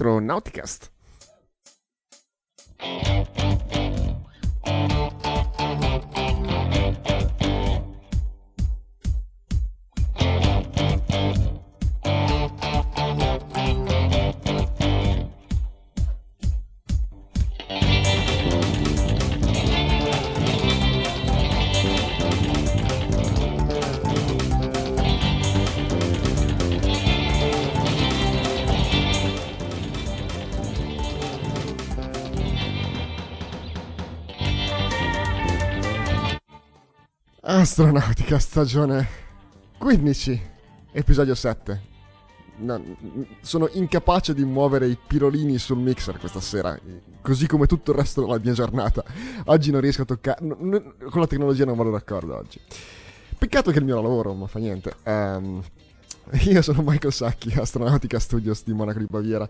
Astronauticast. Astronautica stagione 15, episodio 7. No, sono incapace di muovere i pirolini sul mixer questa sera, così come tutto il resto della mia giornata. Oggi non riesco a toccare, n- con la tecnologia non vado d'accordo oggi. Peccato che il mio lavoro, ma fa niente. Um, io sono Michael Sacchi, Astronautica Studios di Monaco di Baviera,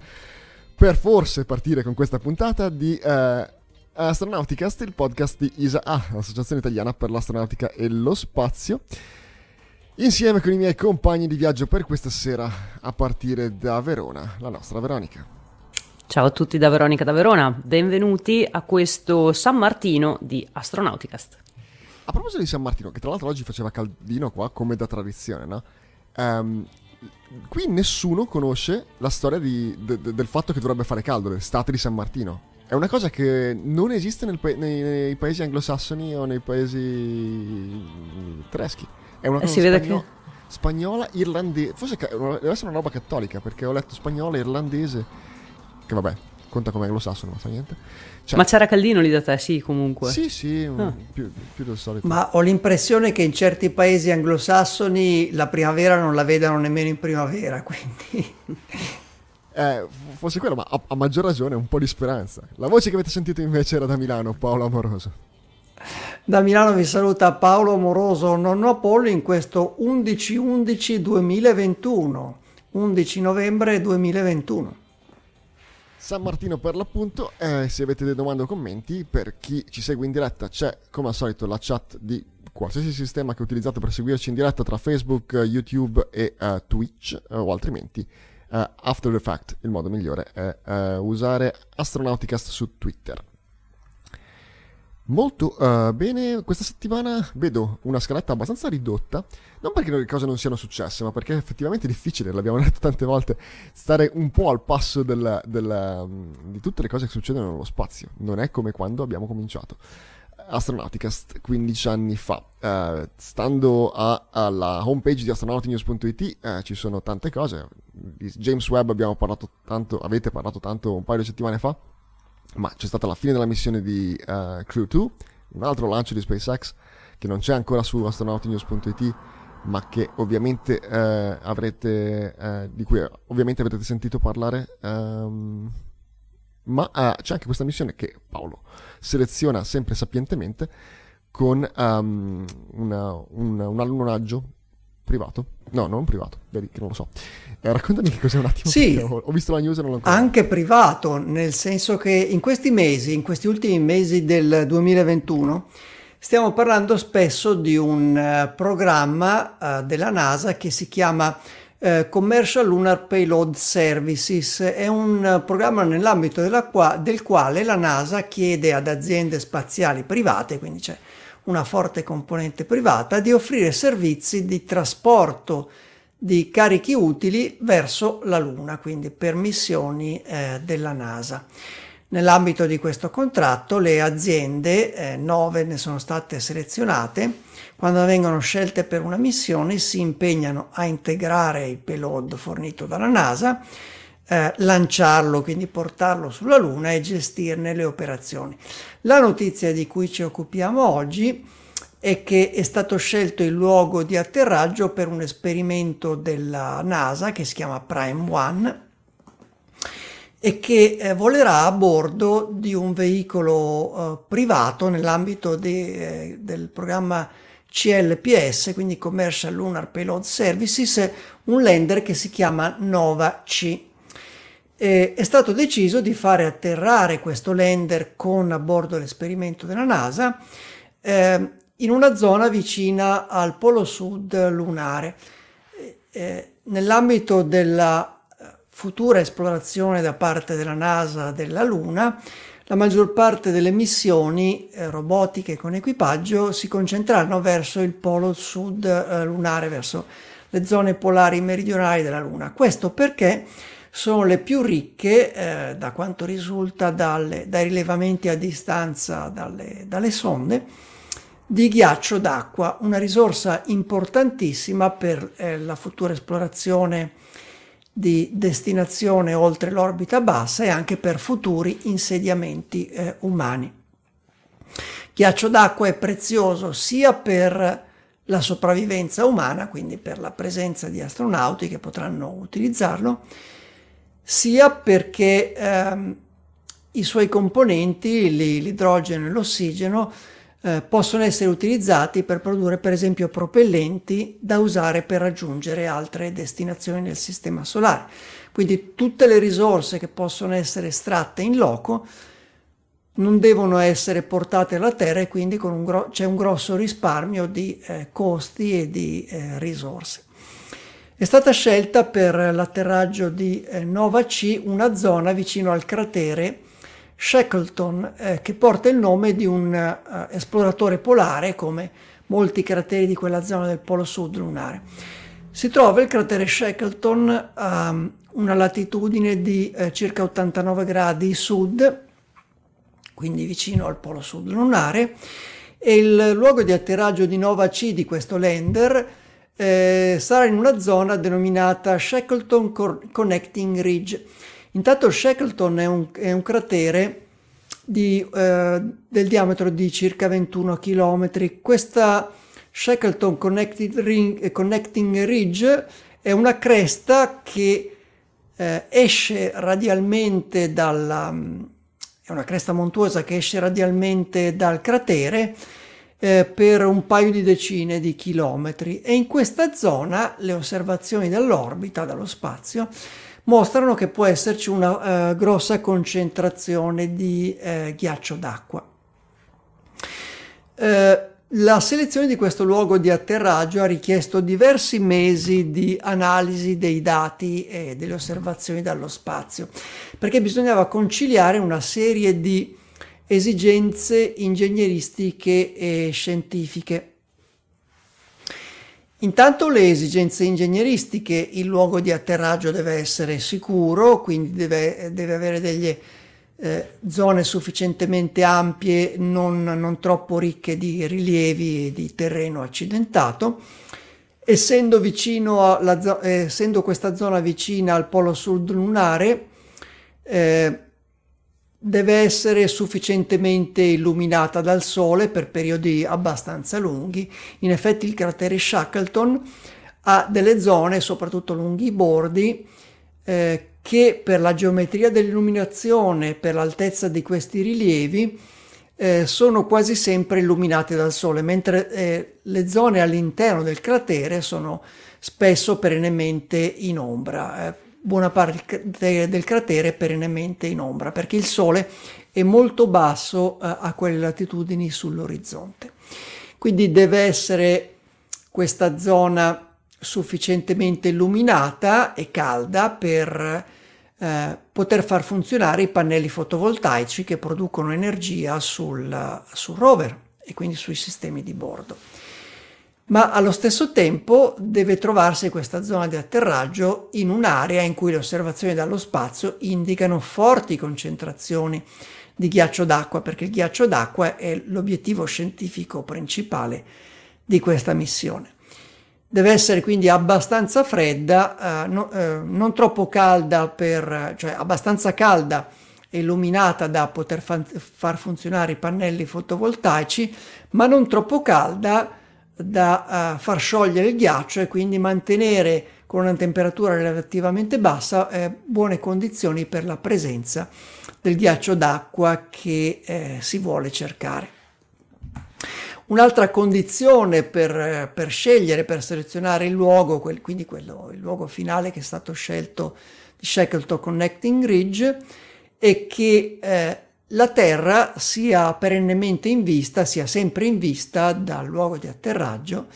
per forse partire con questa puntata di... Uh, Astronauticast, il podcast di ISA, l'Associazione Italiana per l'Astronautica e lo Spazio, insieme con i miei compagni di viaggio per questa sera, a partire da Verona, la nostra Veronica. Ciao a tutti da Veronica da Verona, benvenuti a questo San Martino di Astronauticast. A proposito di San Martino, che tra l'altro oggi faceva caldino qua, come da tradizione, no? Um, qui nessuno conosce la storia di, de, de, del fatto che dovrebbe fare caldo, l'estate di San Martino. È una cosa che non esiste nel pa- nei, nei, paesi anglosassoni o nei paesi tedeschi. È una eh, cosa si vede spagno- che... spagnola, irlandese. Forse ca- deve essere una roba cattolica perché ho letto spagnola, irlandese. Che vabbè, conta come anglosassone, non fa niente. Cioè, Ma c'era caldino lì da te, sì, comunque. Sì, sì, ah. più, più, del solito. Ma ho l'impressione che in certi paesi anglosassoni la primavera non la vedano nemmeno in primavera, quindi. Eh, fosse quello, ma a, a, maggior ragione un po' di speranza. La voce che avete sentito invece era da Milano, Paolo Amoroso. Da Milano vi saluta Paolo Amoroso, nonno Apollo, in questo 11-11-2021, 11 novembre 2021. San Martino per l'appunto, eh, se avete delle domande o commenti, per chi ci segue in diretta c'è come al solito la chat di qualsiasi sistema che utilizzate per seguirci in diretta tra Facebook, YouTube e uh, Twitch o altrimenti Uh, after the fact, il modo migliore è uh, usare Astronauticast su Twitter. Molto uh, bene, questa settimana vedo una scaletta abbastanza ridotta, non perché le cose non siano successe, ma perché è effettivamente difficile, l'abbiamo detto tante volte, stare un po' al passo del, del, um, di tutte le cose che succedono nello spazio. Non è come quando abbiamo cominciato. Astronauticast 15 anni fa. Uh, stando a, alla homepage di astronautinews.it uh, ci sono tante cose. Di James Webb abbiamo parlato tanto, avete parlato tanto un paio di settimane fa, ma c'è stata la fine della missione di uh, Crew 2, un altro lancio di SpaceX che non c'è ancora su astronautinews.it ma che ovviamente avrete di cui ovviamente avrete sentito parlare um, ma uh, c'è anche questa missione che Paolo seleziona sempre sapientemente con um, una, una, un allunaggio privato. No, non privato, vedi che non lo so. Eh, raccontami che cos'è un attimo. Sì, ho, ho, visto la news e non l'ho ancora. Anche privato, nel senso che in questi mesi, in questi ultimi mesi del 2021, stiamo parlando spesso di un uh, programma uh, della NASA che si chiama eh, Commercial Lunar Payload Services è un programma nell'ambito qua, del quale la NASA chiede ad aziende spaziali private, quindi c'è una forte componente privata, di offrire servizi di trasporto di carichi utili verso la Luna, quindi per missioni eh, della NASA. Nell'ambito di questo contratto le aziende, eh, nove ne sono state selezionate, quando vengono scelte per una missione si impegnano a integrare il payload fornito dalla NASA, eh, lanciarlo, quindi portarlo sulla Luna e gestirne le operazioni. La notizia di cui ci occupiamo oggi è che è stato scelto il luogo di atterraggio per un esperimento della NASA che si chiama Prime One e che eh, volerà a bordo di un veicolo eh, privato nell'ambito di, eh, del programma CLPS, quindi Commercial Lunar Payload Services, un lander che si chiama Nova C. È stato deciso di fare atterrare questo lander con a bordo l'esperimento della NASA eh, in una zona vicina al polo sud lunare. Eh, nell'ambito della futura esplorazione da parte della NASA della Luna, la maggior parte delle missioni eh, robotiche con equipaggio si concentreranno verso il polo sud eh, lunare, verso le zone polari meridionali della Luna. Questo perché sono le più ricche, eh, da quanto risulta dalle, dai rilevamenti a distanza dalle, dalle sonde, di ghiaccio d'acqua, una risorsa importantissima per eh, la futura esplorazione di destinazione oltre l'orbita bassa e anche per futuri insediamenti eh, umani. Ghiaccio d'acqua è prezioso sia per la sopravvivenza umana, quindi per la presenza di astronauti che potranno utilizzarlo, sia perché ehm, i suoi componenti, l'idrogeno e l'ossigeno, eh, possono essere utilizzati per produrre per esempio propellenti da usare per raggiungere altre destinazioni nel sistema solare. Quindi tutte le risorse che possono essere estratte in loco non devono essere portate alla Terra e quindi un gro- c'è un grosso risparmio di eh, costi e di eh, risorse. È stata scelta per l'atterraggio di eh, Nova C una zona vicino al cratere Shackleton, eh, che porta il nome di un uh, esploratore polare come molti crateri di quella zona del polo sud lunare. Si trova il cratere Shackleton a una latitudine di eh, circa 89 gradi sud, quindi vicino al polo sud lunare, e il luogo di atterraggio di Nova C di questo lander eh, sarà in una zona denominata Shackleton Connecting Ridge Intanto Shackleton è un, è un cratere di, eh, del diametro di circa 21 km. Questa Shackleton Ring, Connecting Ridge è una cresta che eh, esce radialmente dalla... è una cresta montuosa che esce radialmente dal cratere eh, per un paio di decine di chilometri e in questa zona le osservazioni dall'orbita, dallo spazio, mostrano che può esserci una uh, grossa concentrazione di uh, ghiaccio d'acqua. Uh, la selezione di questo luogo di atterraggio ha richiesto diversi mesi di analisi dei dati e delle osservazioni dallo spazio, perché bisognava conciliare una serie di esigenze ingegneristiche e scientifiche. Intanto le esigenze ingegneristiche, il luogo di atterraggio deve essere sicuro, quindi deve, deve avere delle eh, zone sufficientemente ampie, non, non, troppo ricche di rilievi e di terreno accidentato. Essendo, alla, eh, essendo questa zona vicina al polo sud lunare, eh, deve essere sufficientemente illuminata dal Sole per periodi abbastanza lunghi. In effetti il cratere Shackleton ha delle zone, soprattutto lunghi i bordi, eh, che per la geometria dell'illuminazione, per l'altezza di questi rilievi, eh, sono quasi sempre illuminate dal Sole, mentre eh, le zone all'interno del cratere sono spesso perennemente in ombra. Buona parte del cratere è perennemente in ombra perché il Sole è molto basso eh, a quelle latitudini sull'orizzonte. Quindi deve essere questa zona sufficientemente illuminata e calda per eh, poter far funzionare i pannelli fotovoltaici che producono energia sul, sul rover e quindi sui sistemi di bordo ma allo stesso tempo deve trovarsi questa zona di atterraggio in un'area in cui le osservazioni dallo spazio indicano forti concentrazioni di ghiaccio d'acqua, perché il ghiaccio d'acqua è l'obiettivo scientifico principale di questa missione. Deve essere quindi abbastanza fredda, eh, no, eh, non troppo calda, per, cioè abbastanza calda e illuminata da poter fa- far funzionare i pannelli fotovoltaici, ma non troppo calda da uh, far sciogliere il ghiaccio e quindi mantenere con una temperatura relativamente bassa eh, buone condizioni per la presenza del ghiaccio d'acqua che eh, si vuole cercare. Un'altra condizione per, per, scegliere, per selezionare il luogo, quel, quindi quello, il luogo finale che è stato scelto di Shackleton Connecting Ridge, è che eh, la Terra sia perennemente in vista, sia sempre in vista dal luogo di atterraggio,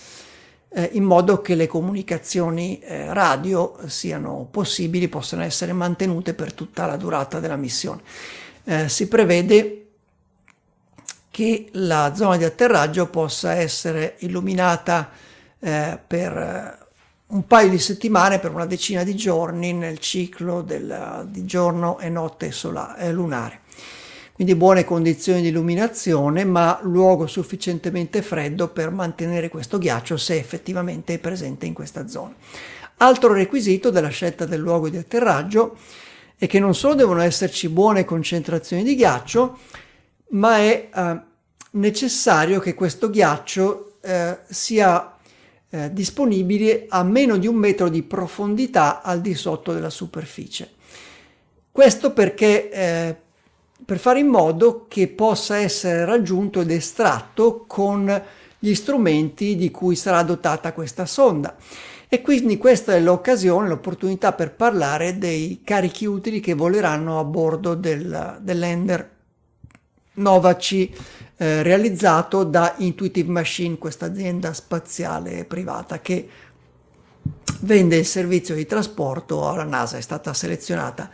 eh, in modo che le comunicazioni eh, radio siano possibili, possano essere mantenute per tutta la durata della missione. Eh, si prevede che la zona di atterraggio possa essere illuminata eh, per eh, un paio di settimane, per una decina di giorni nel ciclo del, di giorno e notte solare, lunare quindi buone condizioni di illuminazione, ma luogo sufficientemente freddo per mantenere questo ghiaccio se effettivamente è presente in questa zona. Altro requisito della scelta del luogo di atterraggio è che non solo devono esserci buone concentrazioni di ghiaccio, ma è eh, necessario che questo ghiaccio eh, sia eh, disponibile a meno di un metro di profondità al di sotto della superficie. Questo perché eh, per fare in modo che possa essere raggiunto ed estratto con gli strumenti di cui sarà dotata questa sonda. E quindi questa è l'occasione, l'opportunità per parlare dei carichi utili che voleranno a bordo del, dell'Ender Nova C eh, realizzato da Intuitive Machine, questa azienda spaziale privata che vende il servizio di trasporto alla NASA, è stata selezionata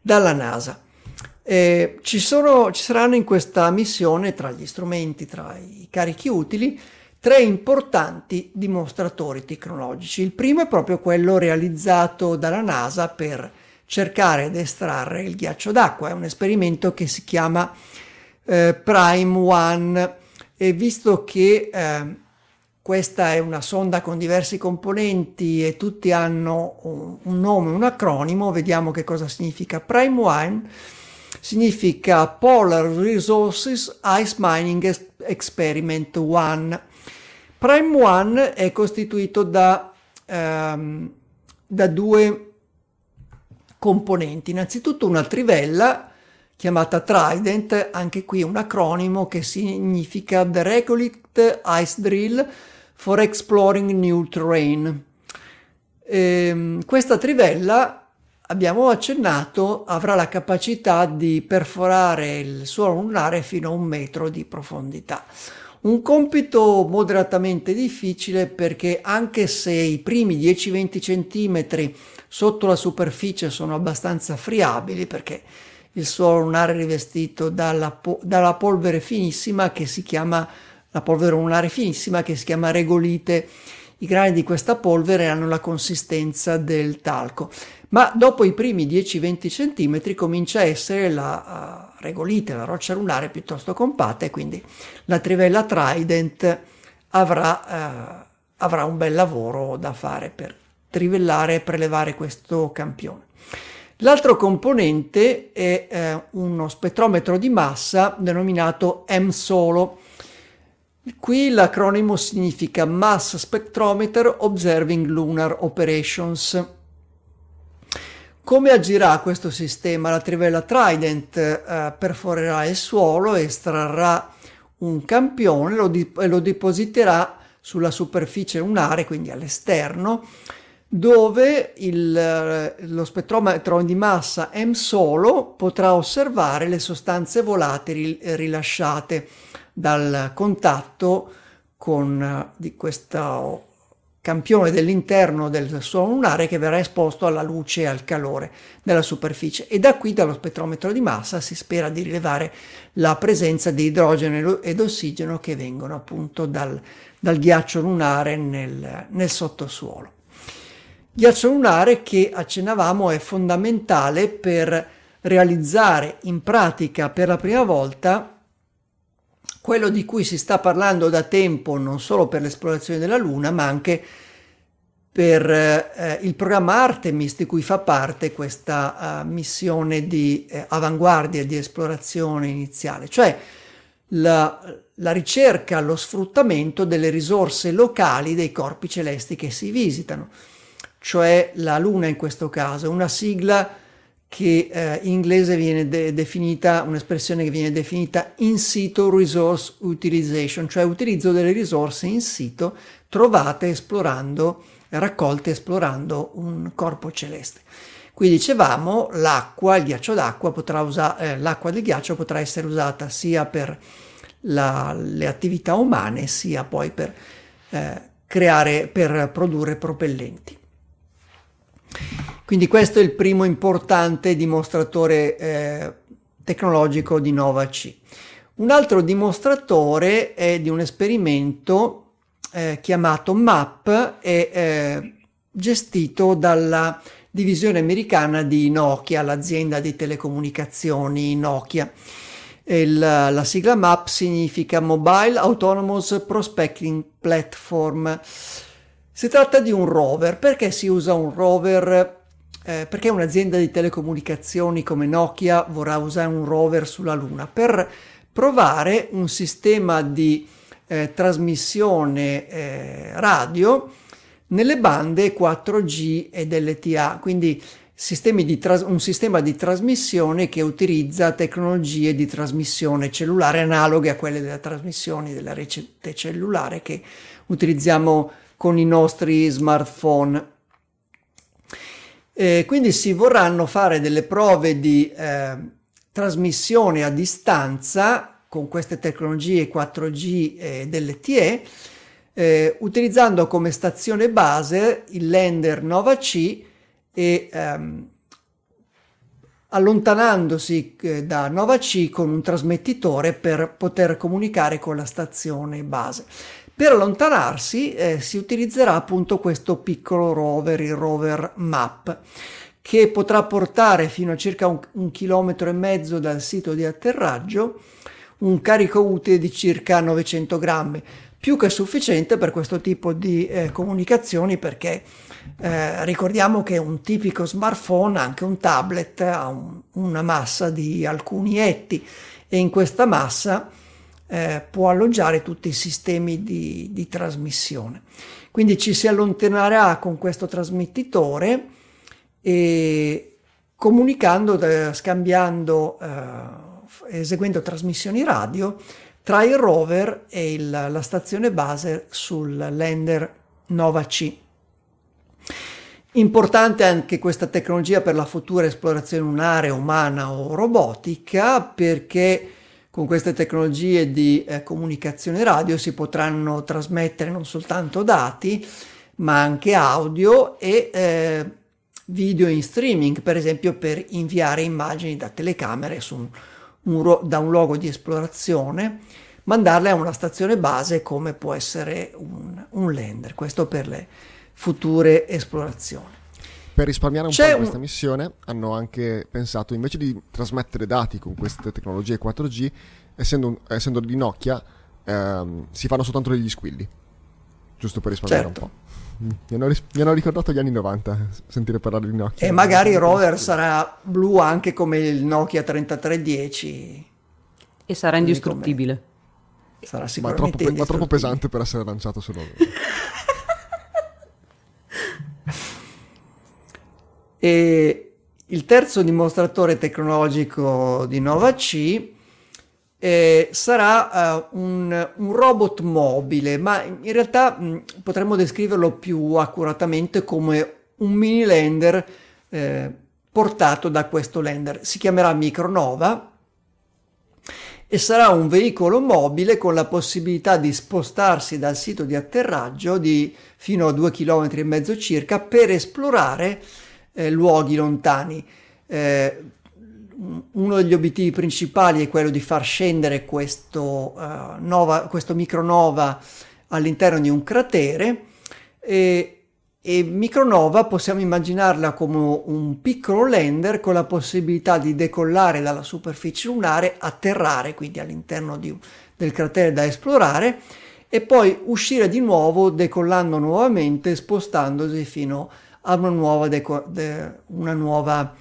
dalla NASA. Eh, ci, sono, ci saranno in questa missione, tra gli strumenti, tra i carichi utili, tre importanti dimostratori tecnologici. Il primo è proprio quello realizzato dalla NASA per cercare ed estrarre il ghiaccio d'acqua. È un esperimento che si chiama eh, Prime One e visto che eh, questa è una sonda con diversi componenti e tutti hanno un, un nome, un acronimo, vediamo che cosa significa Prime One significa Polar Resources Ice Mining Experiment 1. Prime 1 è costituito da, ehm, da due componenti. Innanzitutto una trivella chiamata Trident, anche qui un acronimo che significa The Regolith Ice Drill for Exploring New Terrain. Ehm, questa trivella abbiamo accennato, avrà la capacità di perforare il suolo lunare fino a un metro di profondità. Un compito moderatamente difficile perché anche se i primi 10-20 cm sotto la superficie sono abbastanza friabili perché il suolo lunare è rivestito dalla, po- dalla polvere finissima che si chiama la polvere lunare finissima che si chiama regolite i grani di questa polvere hanno la consistenza del talco, ma dopo i primi 10-20 cm comincia a essere la uh, regolite, la roccia lunare piuttosto compatta e quindi la trivella Trident avrà, uh, avrà un bel lavoro da fare per trivellare e prelevare questo campione. L'altro componente è eh, uno spettrometro di massa denominato M-Solo, Qui l'acronimo significa Mass Spectrometer Observing Lunar Operations. Come agirà questo sistema? La trivella Trident eh, perforerà il suolo, estrarrà un campione lo di- e lo depositerà sulla superficie lunare, quindi all'esterno, dove il, eh, lo spettrometro di massa M solo potrà osservare le sostanze volatili rilasciate dal contatto con eh, di questo campione dell'interno del suolo lunare che verrà esposto alla luce e al calore della superficie e da qui dallo spettrometro di massa si spera di rilevare la presenza di idrogeno ed ossigeno che vengono appunto dal, dal ghiaccio lunare nel, nel sottosuolo. Ghiaccio lunare che accennavamo è fondamentale per realizzare in pratica per la prima volta quello di cui si sta parlando da tempo non solo per l'esplorazione della Luna, ma anche per eh, il programma Artemis di cui fa parte questa uh, missione di eh, avanguardia di esplorazione iniziale, cioè la, la, ricerca, lo sfruttamento delle risorse locali dei corpi celesti che si visitano, cioè la Luna in questo caso, una sigla che eh, in inglese viene de- definita, un'espressione che viene definita in situ resource utilization, cioè utilizzo delle risorse in sito trovate esplorando, raccolte esplorando un corpo celeste. Qui dicevamo l'acqua, il ghiaccio d'acqua potrà usare, eh, l'acqua del ghiaccio potrà essere usata sia per la, le attività umane sia poi per eh, creare, per produrre propellenti. Quindi questo è il primo importante dimostratore eh, tecnologico di Nova C. Un altro dimostratore è di un esperimento eh, chiamato MAP e eh, gestito dalla divisione americana di Nokia, l'azienda di telecomunicazioni Nokia. Il, la sigla MAP significa Mobile Autonomous Prospecting Platform. Si tratta di un rover. Perché si usa un rover? Eh, perché un'azienda di telecomunicazioni come Nokia vorrà usare un rover sulla Luna? Per provare un sistema di eh, trasmissione eh, radio nelle bande 4G ed LTA, quindi tras- un sistema di trasmissione che utilizza tecnologie di trasmissione cellulare analoghe a quelle delle trasmissioni della rete cellulare che utilizziamo con i nostri smartphone. Eh, quindi si vorranno fare delle prove di eh, trasmissione a distanza con queste tecnologie 4G ed LTE, eh, utilizzando come stazione base il lander Nova C e ehm, allontanandosi eh, da Nova C con un trasmettitore per poter comunicare con la stazione base. Per allontanarsi eh, si utilizzerà appunto questo piccolo rover, il rover MAP che potrà portare fino a circa un, un chilometro e mezzo dal sito di atterraggio un carico utile di circa 900 grammi, più che sufficiente per questo tipo di eh, comunicazioni perché eh, ricordiamo che un tipico smartphone, anche un tablet, ha un, una massa di alcuni etti e in questa massa eh, può alloggiare tutti i sistemi di, di trasmissione. Quindi ci si allontanerà con questo trasmettitore e comunicando, eh, scambiando, eh, eseguendo trasmissioni radio tra il rover e il, la stazione base sul lander Nova C. Importante anche questa tecnologia per la futura esplorazione lunare umana o robotica perché con queste tecnologie di eh, comunicazione radio si potranno trasmettere non soltanto dati ma anche audio e eh, video in streaming, per esempio per inviare immagini da telecamere un, un, da un luogo di esplorazione, mandarle a una stazione base come può essere un, un lander, questo per le future esplorazioni. Per risparmiare un C'è po' questa un... missione hanno anche pensato invece di trasmettere dati con queste tecnologie 4G, essendo, essendo di Nokia, ehm, si fanno soltanto degli squilli, giusto per risparmiare certo. un po'. Mi hanno, ris- mi hanno, ricordato gli anni 90 sentire parlare di Nokia. E magari il rover sarà blu anche come il Nokia 3310. E sarà indistruttibile. Sarà sicuramente ma troppo, ma troppo pesante per essere lanciato su rover. e il terzo dimostratore tecnologico di Nova C eh, sarà uh, un, un, robot mobile, ma in realtà mh, potremmo descriverlo più accuratamente come un mini lander eh, portato da questo lander. Si chiamerà Micronova e sarà un veicolo mobile con la possibilità di spostarsi dal sito di atterraggio di fino a due km mezzo circa per esplorare eh, luoghi lontani. Eh, uno degli obiettivi principali è quello di far scendere questo, uh, nova, questo micronova all'interno di un cratere e, e micronova possiamo immaginarla come un piccolo lander con la possibilità di decollare dalla superficie lunare, atterrare quindi all'interno di, del cratere da esplorare e poi uscire di nuovo decollando nuovamente spostandosi fino a una nuova, deco- de- una nuova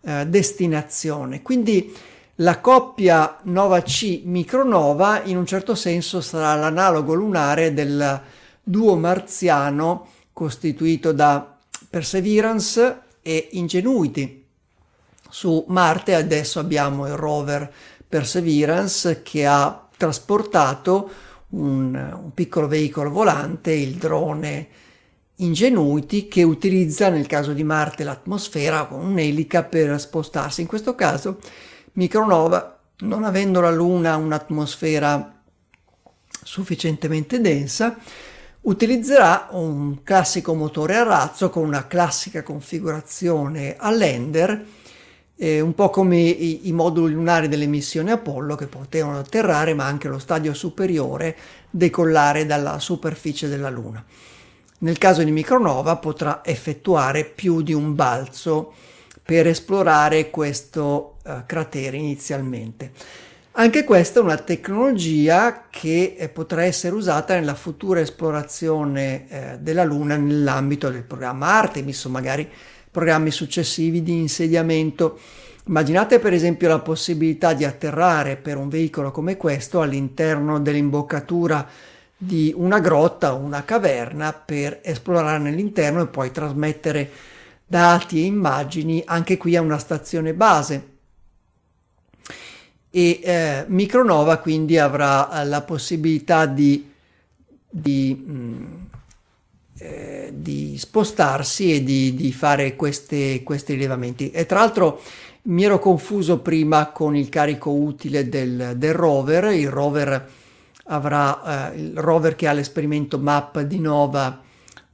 eh, destinazione. Quindi la coppia Nova C Micronova in un certo senso sarà l'analogo lunare del duo marziano costituito da Perseverance e Ingenuity. Su Marte adesso abbiamo il rover Perseverance che ha trasportato un, un piccolo veicolo volante, il drone Ingenuity che utilizza nel caso di Marte l'atmosfera con un'elica per spostarsi. In questo caso Micronova, non avendo la Luna un'atmosfera sufficientemente densa, utilizzerà un classico motore a razzo con una classica configurazione all'ender, eh, un po' come i, i, moduli lunari delle missioni Apollo che potevano atterrare ma anche lo stadio superiore decollare dalla superficie della Luna. Nel caso di Micronova potrà effettuare più di un balzo per esplorare questo uh, cratere inizialmente. Anche questa è una tecnologia che eh, potrà essere usata nella futura esplorazione eh, della Luna nell'ambito del programma Artemis o magari programmi successivi di insediamento. Immaginate per esempio la possibilità di atterrare per un veicolo come questo all'interno dell'imboccatura di una grotta o una caverna per esplorare nell'interno e poi trasmettere dati e immagini anche qui a una stazione base e eh, Micronova quindi avrà eh, la possibilità di, di, mh, mm, eh, di spostarsi e di, di fare queste, questi rilevamenti. E tra l'altro mi ero confuso prima con il carico utile del, del rover, il rover avrà eh, il rover che ha l'esperimento MAP di Nova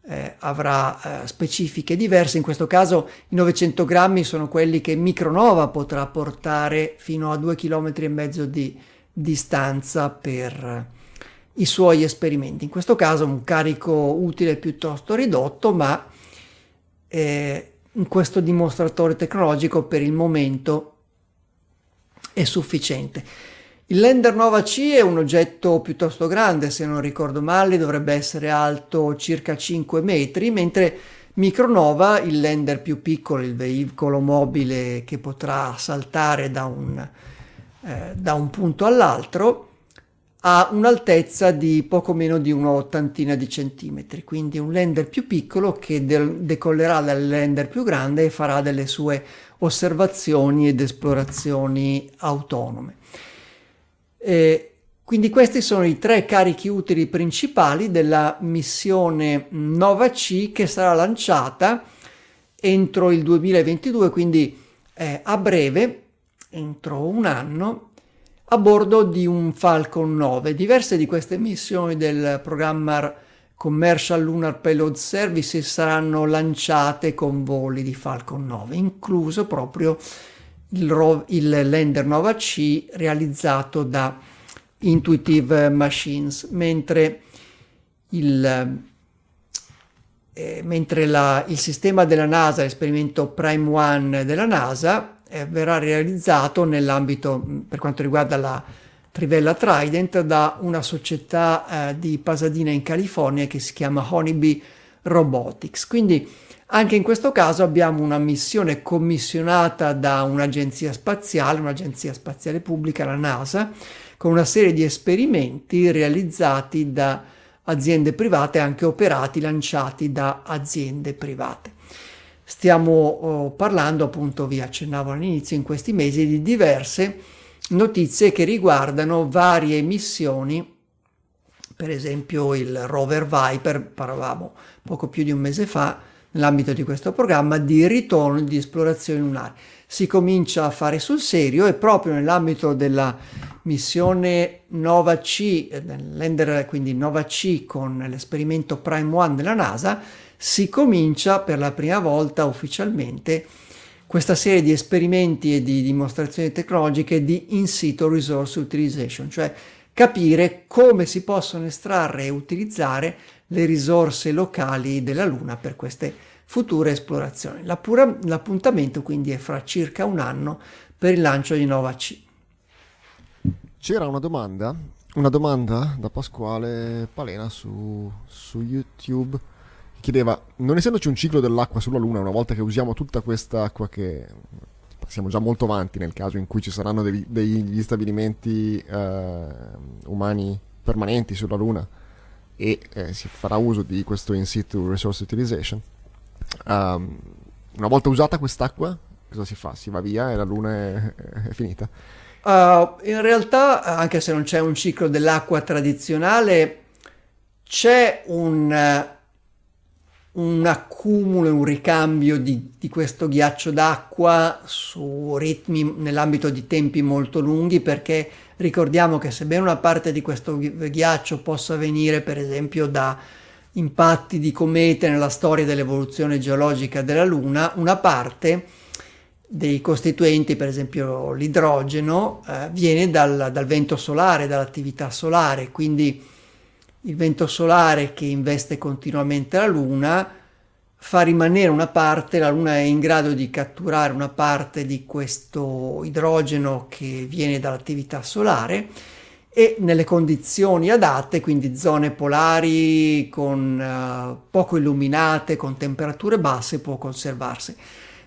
eh, avrà eh, specifiche diverse, in questo caso i 900 grammi sono quelli che Micronova potrà portare fino a 2 km e mezzo di distanza per i suoi esperimenti. In questo caso un carico utile piuttosto ridotto, ma eh, in questo dimostratore tecnologico per il momento è sufficiente. Il Lander Nova C è un oggetto piuttosto grande, se non ricordo male, dovrebbe essere alto circa 5 metri, mentre Micronova, il lander più piccolo, il veicolo mobile che potrà saltare da un, eh, da un punto all'altro, ha un'altezza di poco meno di un'ottantina di centimetri, quindi un lander più piccolo che del- decollerà dal lander più grande e farà delle sue osservazioni ed esplorazioni autonome. Eh, quindi questi sono i tre carichi utili principali della missione Nova C che sarà lanciata entro il 2022, quindi eh, a breve, entro un anno, a bordo di un Falcon 9. Diverse di queste missioni del programma Commercial Lunar Payload Services saranno lanciate con voli di Falcon 9, incluso proprio il, ro- il lander Nova C realizzato da Intuitive Machines, mentre il, eh, mentre la, il sistema della NASA, l'esperimento Prime One della NASA, eh, verrà realizzato nell'ambito, per quanto riguarda la trivella Trident, da una società eh, di Pasadena in California che si chiama Honeybee Robotics. Quindi anche in questo caso abbiamo una missione commissionata da un'agenzia spaziale, un'agenzia spaziale pubblica, la NASA, con una serie di esperimenti realizzati da aziende private, anche operati, lanciati da aziende private. Stiamo oh, parlando, appunto, vi accennavo all'inizio, in questi mesi di diverse notizie che riguardano varie missioni, per esempio il rover Viper, parlavamo poco più di un mese fa, nell'ambito di questo programma di ritorno di esplorazione lunare. Si comincia a fare sul serio e proprio nell'ambito della missione Nova C, l'ender quindi Nova C con l'esperimento Prime One della NASA, si comincia per la prima volta ufficialmente questa serie di esperimenti e di dimostrazioni tecnologiche di in situ resource utilization, cioè capire come si possono estrarre e utilizzare le risorse locali della Luna per queste future esplorazioni. L'appura, l'appuntamento quindi è fra circa un anno per il lancio di Nova C. C'era una domanda, una domanda da Pasquale Palena su, su YouTube chiedeva, non essendoci un ciclo dell'acqua sulla Luna, una volta che usiamo tutta questa acqua che siamo già molto avanti nel caso in cui ci saranno dei, degli stabilimenti eh, umani permanenti sulla Luna, e eh, si farà uso di questo in situ resource utilization. Um, una volta usata quest'acqua, cosa si fa? Si va via e la luna è, è finita? Uh, in realtà, anche se non c'è un ciclo dell'acqua tradizionale, c'è un, un accumulo, un ricambio di, di, questo ghiaccio d'acqua su ritmi nell'ambito di tempi molto lunghi perché Ricordiamo che sebbene una parte di questo ghiaccio possa venire per esempio da impatti di comete nella storia dell'evoluzione geologica della Luna, una parte dei costituenti, per esempio l'idrogeno, eh, viene dal, dal, vento solare, dall'attività solare, quindi il vento solare che investe continuamente la Luna fa rimanere una parte, la Luna è in grado di catturare una parte di questo idrogeno che viene dall'attività solare e nelle condizioni adatte, quindi zone polari con uh, poco illuminate, con temperature basse, può conservarsi.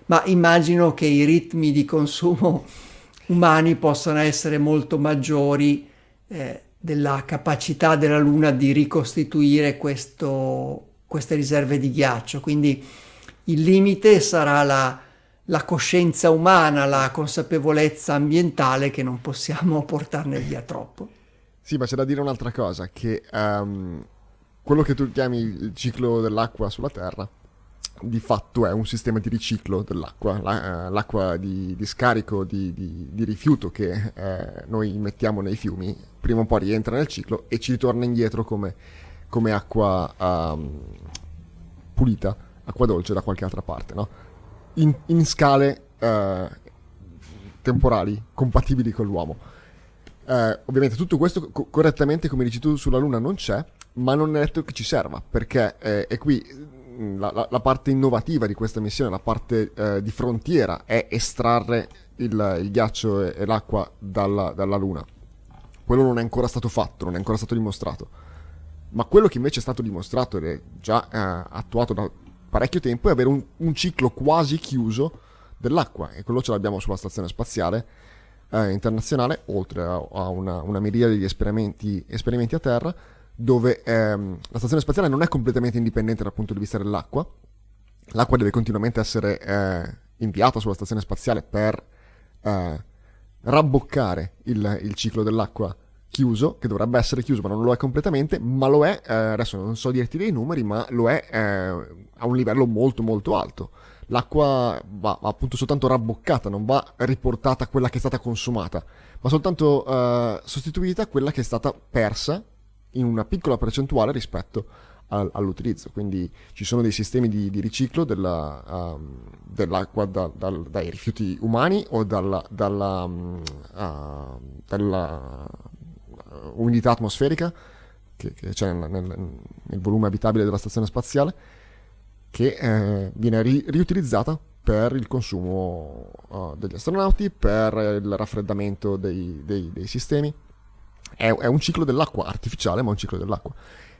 Ma immagino che i ritmi di consumo umani possano essere molto maggiori eh, della capacità della Luna di ricostituire questo, queste riserve di ghiaccio. Quindi il limite sarà la, la coscienza umana, la consapevolezza ambientale che non possiamo portarne via troppo. Sì, ma c'è da dire un'altra cosa, che um, quello che tu chiami il ciclo dell'acqua sulla Terra, di fatto è un sistema di riciclo dell'acqua, la, uh, l'acqua di, di scarico di, di, di, rifiuto che uh, noi mettiamo nei fiumi, prima o poi rientra nel ciclo e ci ritorna indietro come, come acqua um, pulita, acqua dolce da qualche altra parte, no? in, in, scale uh, temporali compatibili con l'uomo. Eh, ovviamente tutto questo co- correttamente, come dici tu, sulla Luna non c'è, ma non è detto che ci serva, perché eh, è qui la, la, la, parte innovativa di questa missione, la parte eh, di frontiera, è estrarre il, il ghiaccio e, e l'acqua dalla, dalla, Luna. Quello non è ancora stato fatto, non è ancora stato dimostrato. Ma quello che invece è stato dimostrato ed è già eh, attuato da parecchio tempo è avere un, un ciclo quasi chiuso dell'acqua, e quello ce l'abbiamo sulla stazione spaziale eh, internazionale, oltre a, a una, una, miriade di esperimenti, esperimenti a terra, dove ehm, la stazione spaziale non è completamente indipendente dal punto di vista dell'acqua. L'acqua deve continuamente essere eh, inviata sulla stazione spaziale per eh, rabboccare il, il, ciclo dell'acqua chiuso, che dovrebbe essere chiuso, ma non lo è completamente, ma lo è, eh, adesso non so dirti dei numeri, ma lo è eh, a un livello molto molto alto l'acqua va appunto soltanto rabboccata, non va riportata quella che è stata consumata, ma soltanto uh, sostituita quella che è stata persa in una piccola percentuale rispetto al, all'utilizzo. Quindi ci sono dei sistemi di, di riciclo della, um, dell'acqua da, dal, dai rifiuti umani o dalla, dalla, uh, dalla umidità atmosferica che, che c'è nel, nel, nel volume abitabile della stazione spaziale che eh, viene ri- riutilizzata per il consumo uh, degli astronauti, per il raffreddamento dei, dei, dei sistemi. È, è, un ciclo dell'acqua artificiale, ma un ciclo dell'acqua.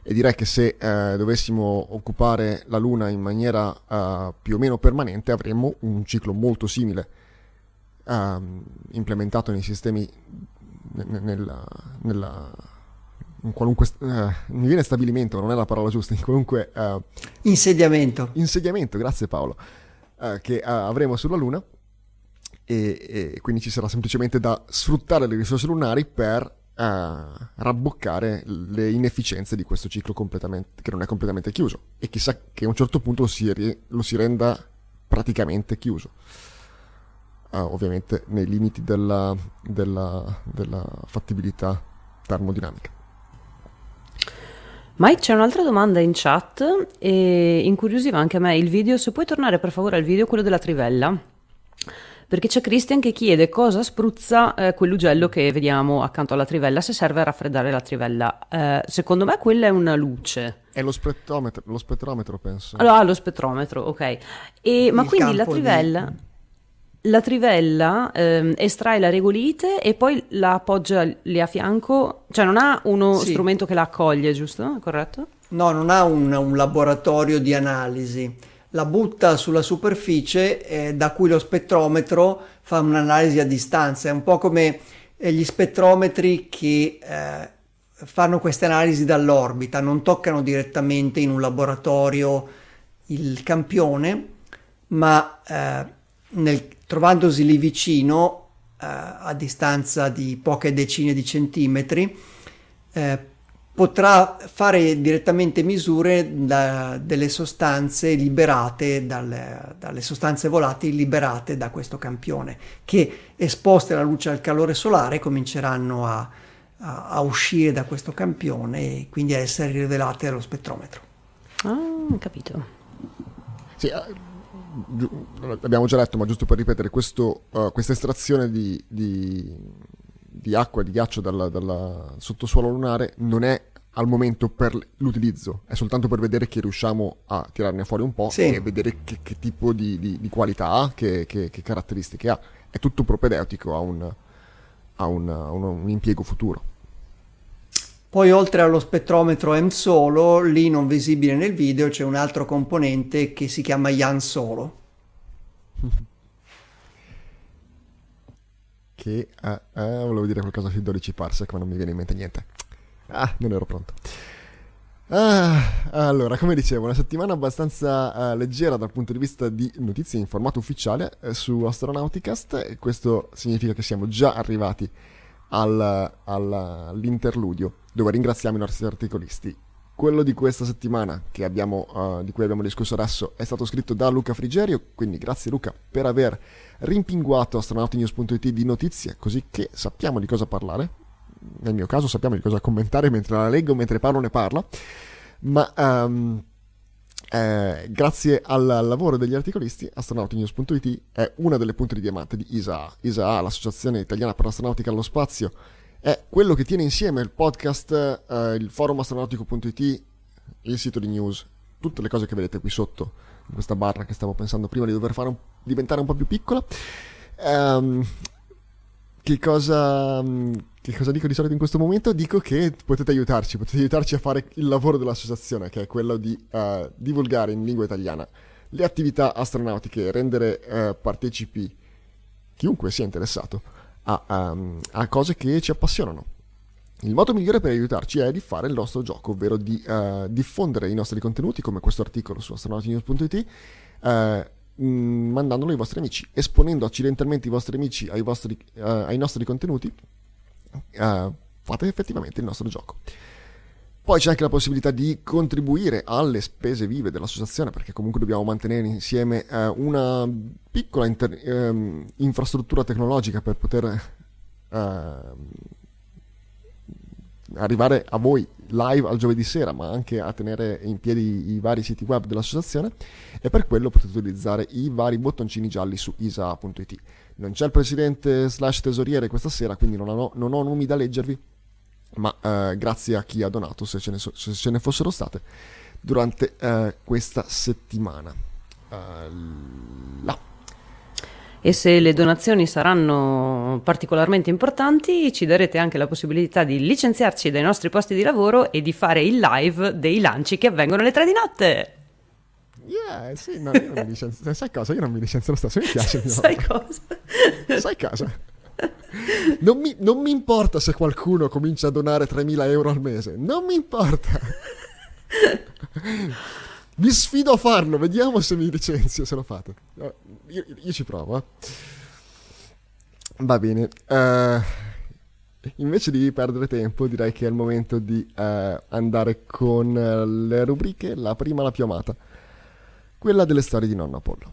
E direi che se eh, dovessimo occupare la Luna in maniera uh, più o meno permanente, avremmo un ciclo molto simile uh, implementato nei sistemi nella, nella in qualunque... Uh, mi viene stabilimento, non è la parola giusta, in qualunque... Uh, insediamento. Insediamento, grazie Paolo, che avremo sulla Luna e, e, quindi ci sarà semplicemente da sfruttare le risorse lunari per rabboccare le inefficienze di questo ciclo che non è completamente chiuso e chissà che a un certo punto lo si, lo si renda praticamente chiuso. ovviamente nei limiti della, della, della fattibilità termodinamica. Mike, c'è un'altra domanda in chat e incuriosiva anche a me il video. Se puoi tornare per favore al video, quello della trivella. Perché c'è Christian che chiede cosa spruzza eh, quell'ugello che vediamo accanto alla trivella, se serve a raffreddare la trivella. Eh, secondo me quella è una luce. È lo spettrometro, lo spettrometro penso. Allora, lo spettrometro, ok. E, ma quindi la trivella... Di la trivella ehm, estrae la regolite e poi la appoggia lì a fianco, cioè non ha uno sì. strumento che la accoglie, giusto? Corretto? No, non ha un, un laboratorio di analisi, la butta sulla superficie eh, da cui lo spettrometro fa un'analisi a distanza, è un po' come eh, gli spettrometri che eh, fanno queste analisi dall'orbita, non toccano direttamente in un laboratorio il campione, ma eh, nel, trovandosi lì vicino, eh, a distanza di poche decine di centimetri, eh, potrà fare direttamente misure da, delle sostanze liberate dalle, dalle, sostanze volatili liberate da questo campione che esposte alla luce e al calore solare cominceranno a, a, a uscire da questo campione e quindi a essere rivelate allo spettrometro. Ah, capito. Sì, eh, l'abbiamo già detto, ma giusto per ripetere, questo, uh, questa estrazione di, di, di, acqua e di ghiaccio dal, dal sottosuolo lunare non è al momento per l'utilizzo, è soltanto per vedere che riusciamo a tirarne fuori un po' sì. e vedere che, che tipo di, di, di, qualità ha, che, che, che, caratteristiche ha. È tutto propedeutico a un, a un, a un, un impiego futuro. Poi oltre allo spettrometro M solo, lì non visibile nel video, c'è un altro componente che si chiama Yan solo. che eh, eh, volevo dire qualcosa sui 12 parsec, ma non mi viene in mente niente. Ah, non ero pronto. Ah, allora, come dicevo, una settimana abbastanza uh, leggera dal punto di vista di notizie in formato ufficiale eh, su Astronauticast questo significa che siamo già arrivati al, al, all'interludio dove ringraziamo i nostri articolisti. Quello di questa settimana abbiamo, uh, di cui abbiamo discusso adesso è stato scritto da Luca Frigerio, quindi grazie Luca per aver rimpinguato astronautinews.it di notizie così che sappiamo di cosa parlare nel mio caso sappiamo di cosa commentare mentre la leggo, mentre parlo ne parla, ma um, eh, grazie al, lavoro degli articolisti, astronautinews.it è una delle punte di diamante di ISAA. ISAA, l'Associazione Italiana per l'Astronautica allo Spazio, è quello che tiene insieme il podcast, eh, il forum astronautico.it, il sito di news, tutte le cose che vedete qui sotto, in questa barra che stavo pensando prima di dover fare un, diventare un po' più piccola. Um, che cosa che cosa dico di solito in questo momento? Dico che potete aiutarci, potete aiutarci a fare il lavoro dell'associazione, che è quello di uh, divulgare in lingua italiana le attività astronautiche, rendere uh, partecipi chiunque sia interessato a, um, a, cose che ci appassionano. Il modo migliore per aiutarci è di fare il nostro gioco, ovvero di uh, diffondere i nostri contenuti, come questo articolo su astronautinews.it, mandandolo ai vostri amici, esponendo accidentalmente i vostri amici ai, vostri, ai nostri contenuti uh, fate effettivamente il nostro gioco. Poi c'è anche la possibilità di contribuire alle spese vive dell'associazione, perché comunque dobbiamo mantenere insieme uh, una piccola inter- um, infrastruttura tecnologica per poter uh, arrivare a voi live al giovedì sera, ma anche a tenere in piedi i vari siti web dell'associazione e per quello potete utilizzare i vari bottoncini gialli su isa.it. Non c'è il presidente slash tesoriere questa sera, quindi non ho, non ho nomi da leggervi, ma eh, grazie a chi ha donato, se ce ne, so, se ce ne fossero state, durante eh, questa settimana. Uh, là. E se le donazioni saranno particolarmente importanti, ci darete anche la possibilità di licenziarci dai nostri posti di lavoro e di fare il live dei lanci che avvengono alle tre di notte. Yeah, sì, no, io non mi licenzio. Sai cosa? Io non mi licenzio lo stesso, mi piace. Sai cosa? Sai cosa? Non mi, non mi, importa se qualcuno comincia a donare 3.000 euro al mese, non mi importa. Vi sfido a farlo, vediamo se mi licenzio, se lo fate. Io, io ci provo. Eh. Va bene. Uh, invece di perdere tempo, direi che è il momento di uh, andare con le rubriche. La prima, la più amata quella delle storie di nonno Apollo.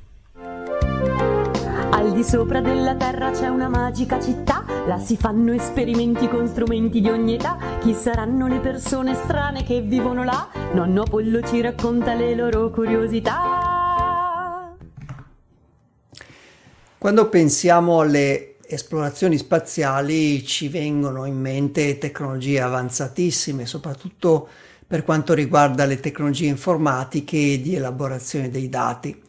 Al di sopra della terra c'è una magica città, là si fanno esperimenti con strumenti di ogni età. Chi saranno le persone strane che vivono là? Nonno Apollo ci racconta le loro curiosità. Quando pensiamo alle esplorazioni spaziali ci vengono in mente tecnologie avanzatissime, soprattutto per quanto riguarda le tecnologie informatiche e di elaborazione dei dati.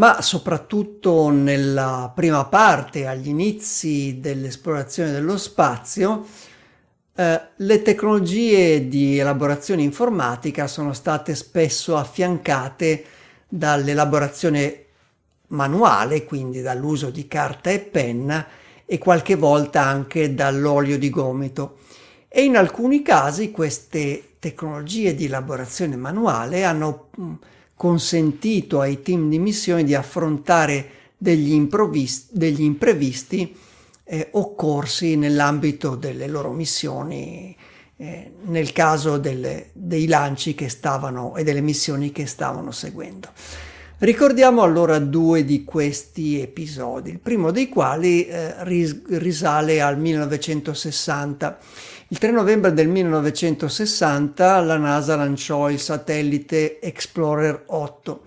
Ma soprattutto nella prima parte, agli inizi dell'esplorazione dello spazio, eh, le tecnologie di elaborazione informatica sono state spesso affiancate dall'elaborazione manuale, quindi dall'uso di carta e penna e qualche volta anche dall'olio di gomito. E in alcuni casi queste tecnologie di elaborazione manuale hanno mm, consentito ai team di missione di affrontare degli, degli imprevisti eh, occorsi nell'ambito delle loro missioni, eh, nel caso delle, dei lanci che stavano e delle missioni che stavano seguendo. Ricordiamo allora due di questi episodi, il primo dei quali eh, risale al 1960 Il 3 novembre del 1960 la NASA lanciò il satellite Explorer 8.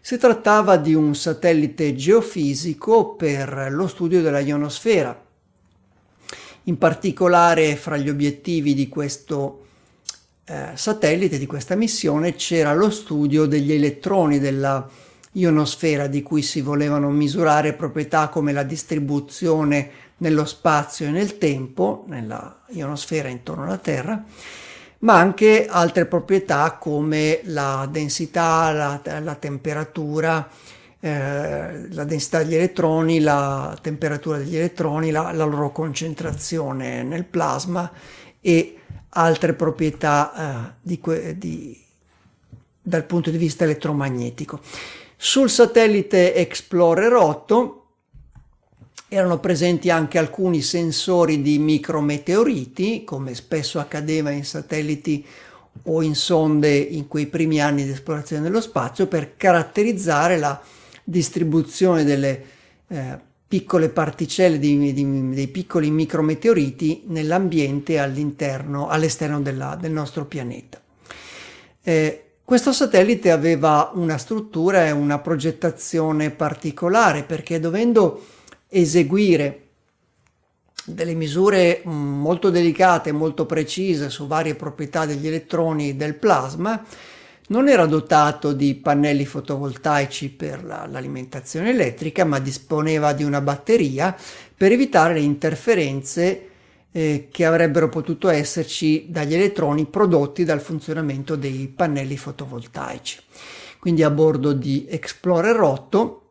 Si trattava di un satellite geofisico per lo studio della ionosfera. In particolare fra gli obiettivi di questo eh, satellite, di questa missione, c'era lo studio degli elettroni della ionosfera di cui si volevano misurare proprietà come la distribuzione nello spazio e nel tempo, nella ionosfera intorno alla Terra, ma anche altre proprietà come la densità, la, la temperatura, eh, la densità degli elettroni, la temperatura degli elettroni, la, la loro concentrazione nel plasma e altre proprietà eh, di, di, dal punto di vista elettromagnetico. Sul satellite Explorer 8 erano presenti anche alcuni sensori di micrometeoriti, come spesso accadeva in satelliti o in sonde in quei primi anni di esplorazione dello spazio, per caratterizzare la distribuzione delle eh, piccole particelle di, di, dei piccoli micrometeoriti nell'ambiente all'interno, all'esterno della, del nostro pianeta. Eh, questo satellite aveva una struttura e una progettazione particolare perché dovendo eseguire delle misure mm, molto delicate, molto precise su varie proprietà degli elettroni del plasma, non era dotato di pannelli fotovoltaici per la, l'alimentazione elettrica, ma disponeva di una batteria per evitare le interferenze eh, che avrebbero potuto esserci dagli elettroni prodotti dal funzionamento dei pannelli fotovoltaici. Quindi a bordo di Explorer 8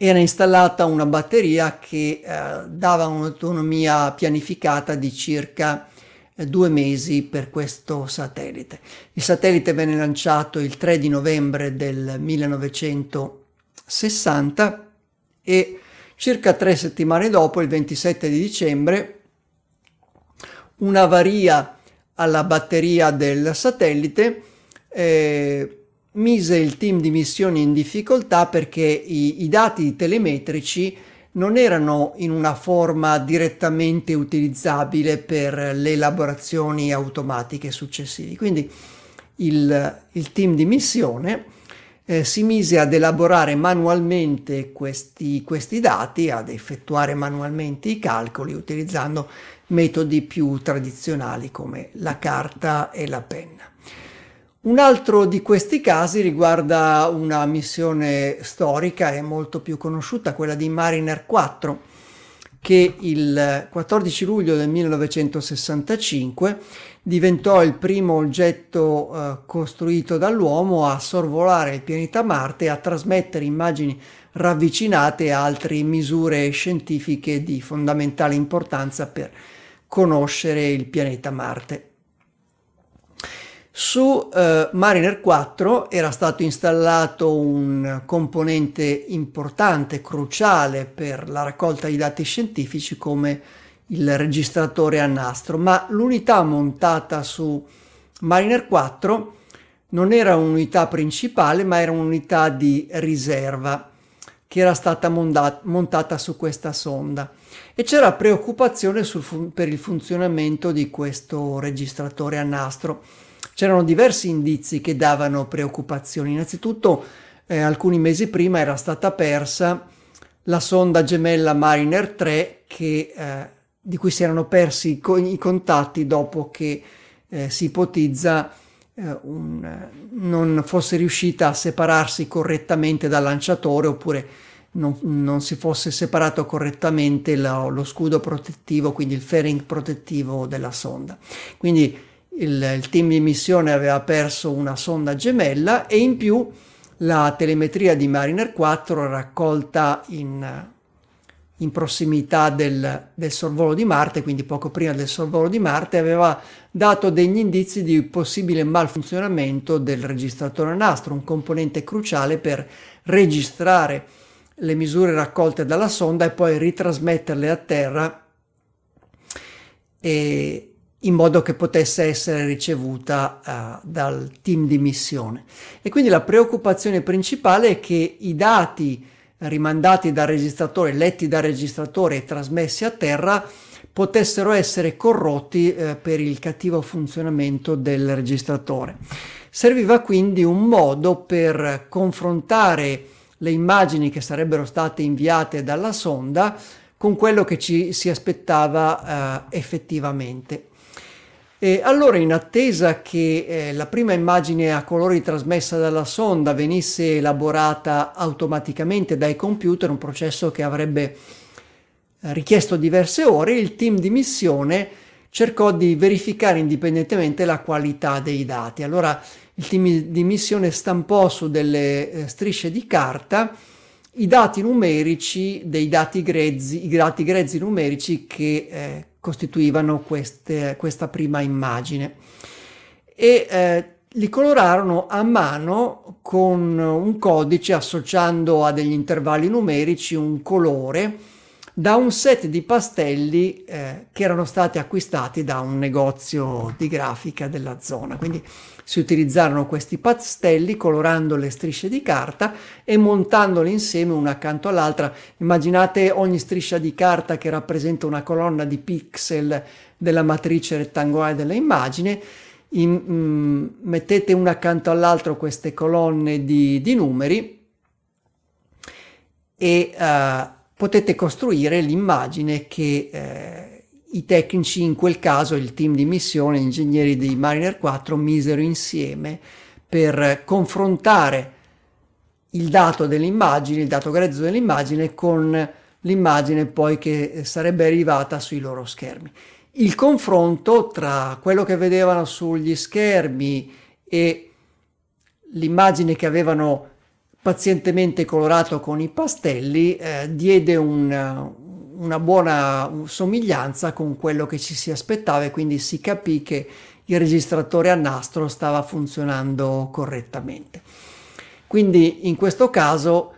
era installata una batteria che eh, dava un'autonomia pianificata di circa eh, due mesi per questo satellite. Il satellite venne lanciato il 3 di novembre del 1960 e circa tre settimane dopo, il 27 di dicembre, un'avaria alla batteria del satellite eh, mise il team di missioni in difficoltà perché i, i dati telemetrici non erano in una forma direttamente utilizzabile per le elaborazioni automatiche successive. Quindi il, il team di missione eh, si mise ad elaborare manualmente questi, questi dati, ad effettuare manualmente i calcoli utilizzando metodi più tradizionali come la carta e la penna. Un altro di questi casi riguarda una missione storica e molto più conosciuta, quella di Mariner 4, che il 14 luglio del 1965 diventò il primo oggetto eh, costruito dall'uomo a sorvolare il pianeta Marte e a trasmettere immagini ravvicinate a altre misure scientifiche di fondamentale importanza per conoscere il pianeta Marte. Su eh, Mariner 4 era stato installato un componente importante, cruciale per la raccolta di dati scientifici come il registratore a nastro, ma l'unità montata su Mariner 4 non era un'unità principale, ma era un'unità di riserva che era stata monda- montata su questa sonda. E c'era preoccupazione sul, per il funzionamento di questo registratore a nastro C'erano diversi indizi che davano preoccupazioni. Innanzitutto, eh, alcuni mesi prima era stata persa la sonda gemella Mariner 3 che, eh, di cui si erano persi i contatti dopo che eh, si ipotizza eh, un, non fosse riuscita a separarsi correttamente dal lanciatore oppure non, non si fosse separato correttamente lo, lo, scudo protettivo, quindi il fairing protettivo della sonda. Quindi il, il team di missione aveva perso una sonda gemella e in più la telemetria di Mariner 4 raccolta in, in prossimità del, del, sorvolo di Marte, quindi poco prima del sorvolo di Marte, aveva dato degli indizi di possibile malfunzionamento del registratore nastro, un componente cruciale per registrare le misure raccolte dalla sonda e poi ritrasmetterle a terra e, in modo che potesse essere ricevuta uh, dal team di missione. E quindi la preoccupazione principale è che i dati rimandati dal registratore, letti dal registratore e trasmessi a terra, potessero essere corrotti eh, per il cattivo funzionamento del registratore. Serviva quindi un modo per confrontare le immagini che sarebbero state inviate dalla sonda con quello che ci si aspettava eh, effettivamente. E allora, in attesa che eh, la prima immagine a colori trasmessa dalla sonda venisse elaborata automaticamente dai computer, un processo che avrebbe eh, richiesto diverse ore, il team di missione cercò di verificare indipendentemente la qualità dei dati. Allora il team di missione stampò su delle eh, strisce di carta i dati numerici dei dati grezzi, i dati grezzi numerici che eh, costituivano queste, questa prima immagine e eh, li colorarono a mano con un codice associando a degli intervalli numerici un colore da un set di pastelli eh, che erano stati acquistati da un negozio di grafica della zona. Quindi si utilizzarono questi pastelli colorando le strisce di carta e montandole insieme una accanto all'altra. Immaginate ogni striscia di carta che rappresenta una colonna di pixel della matrice rettangolare dell'immagine. In, mm, mettete una accanto all'altra queste colonne di, di numeri e uh, potete costruire l'immagine che eh, i tecnici, in quel caso il team di missione, ingegneri di Mariner 4, misero insieme per confrontare il dato dell'immagine, il dato grezzo dell'immagine con l'immagine poi che sarebbe arrivata sui loro schermi. Il confronto tra quello che vedevano sugli schermi e l'immagine che avevano pazientemente colorato con i pastelli, eh, diede un, una buona somiglianza con quello che ci si aspettava e quindi si capì che il registratore a nastro stava funzionando correttamente. Quindi in questo caso,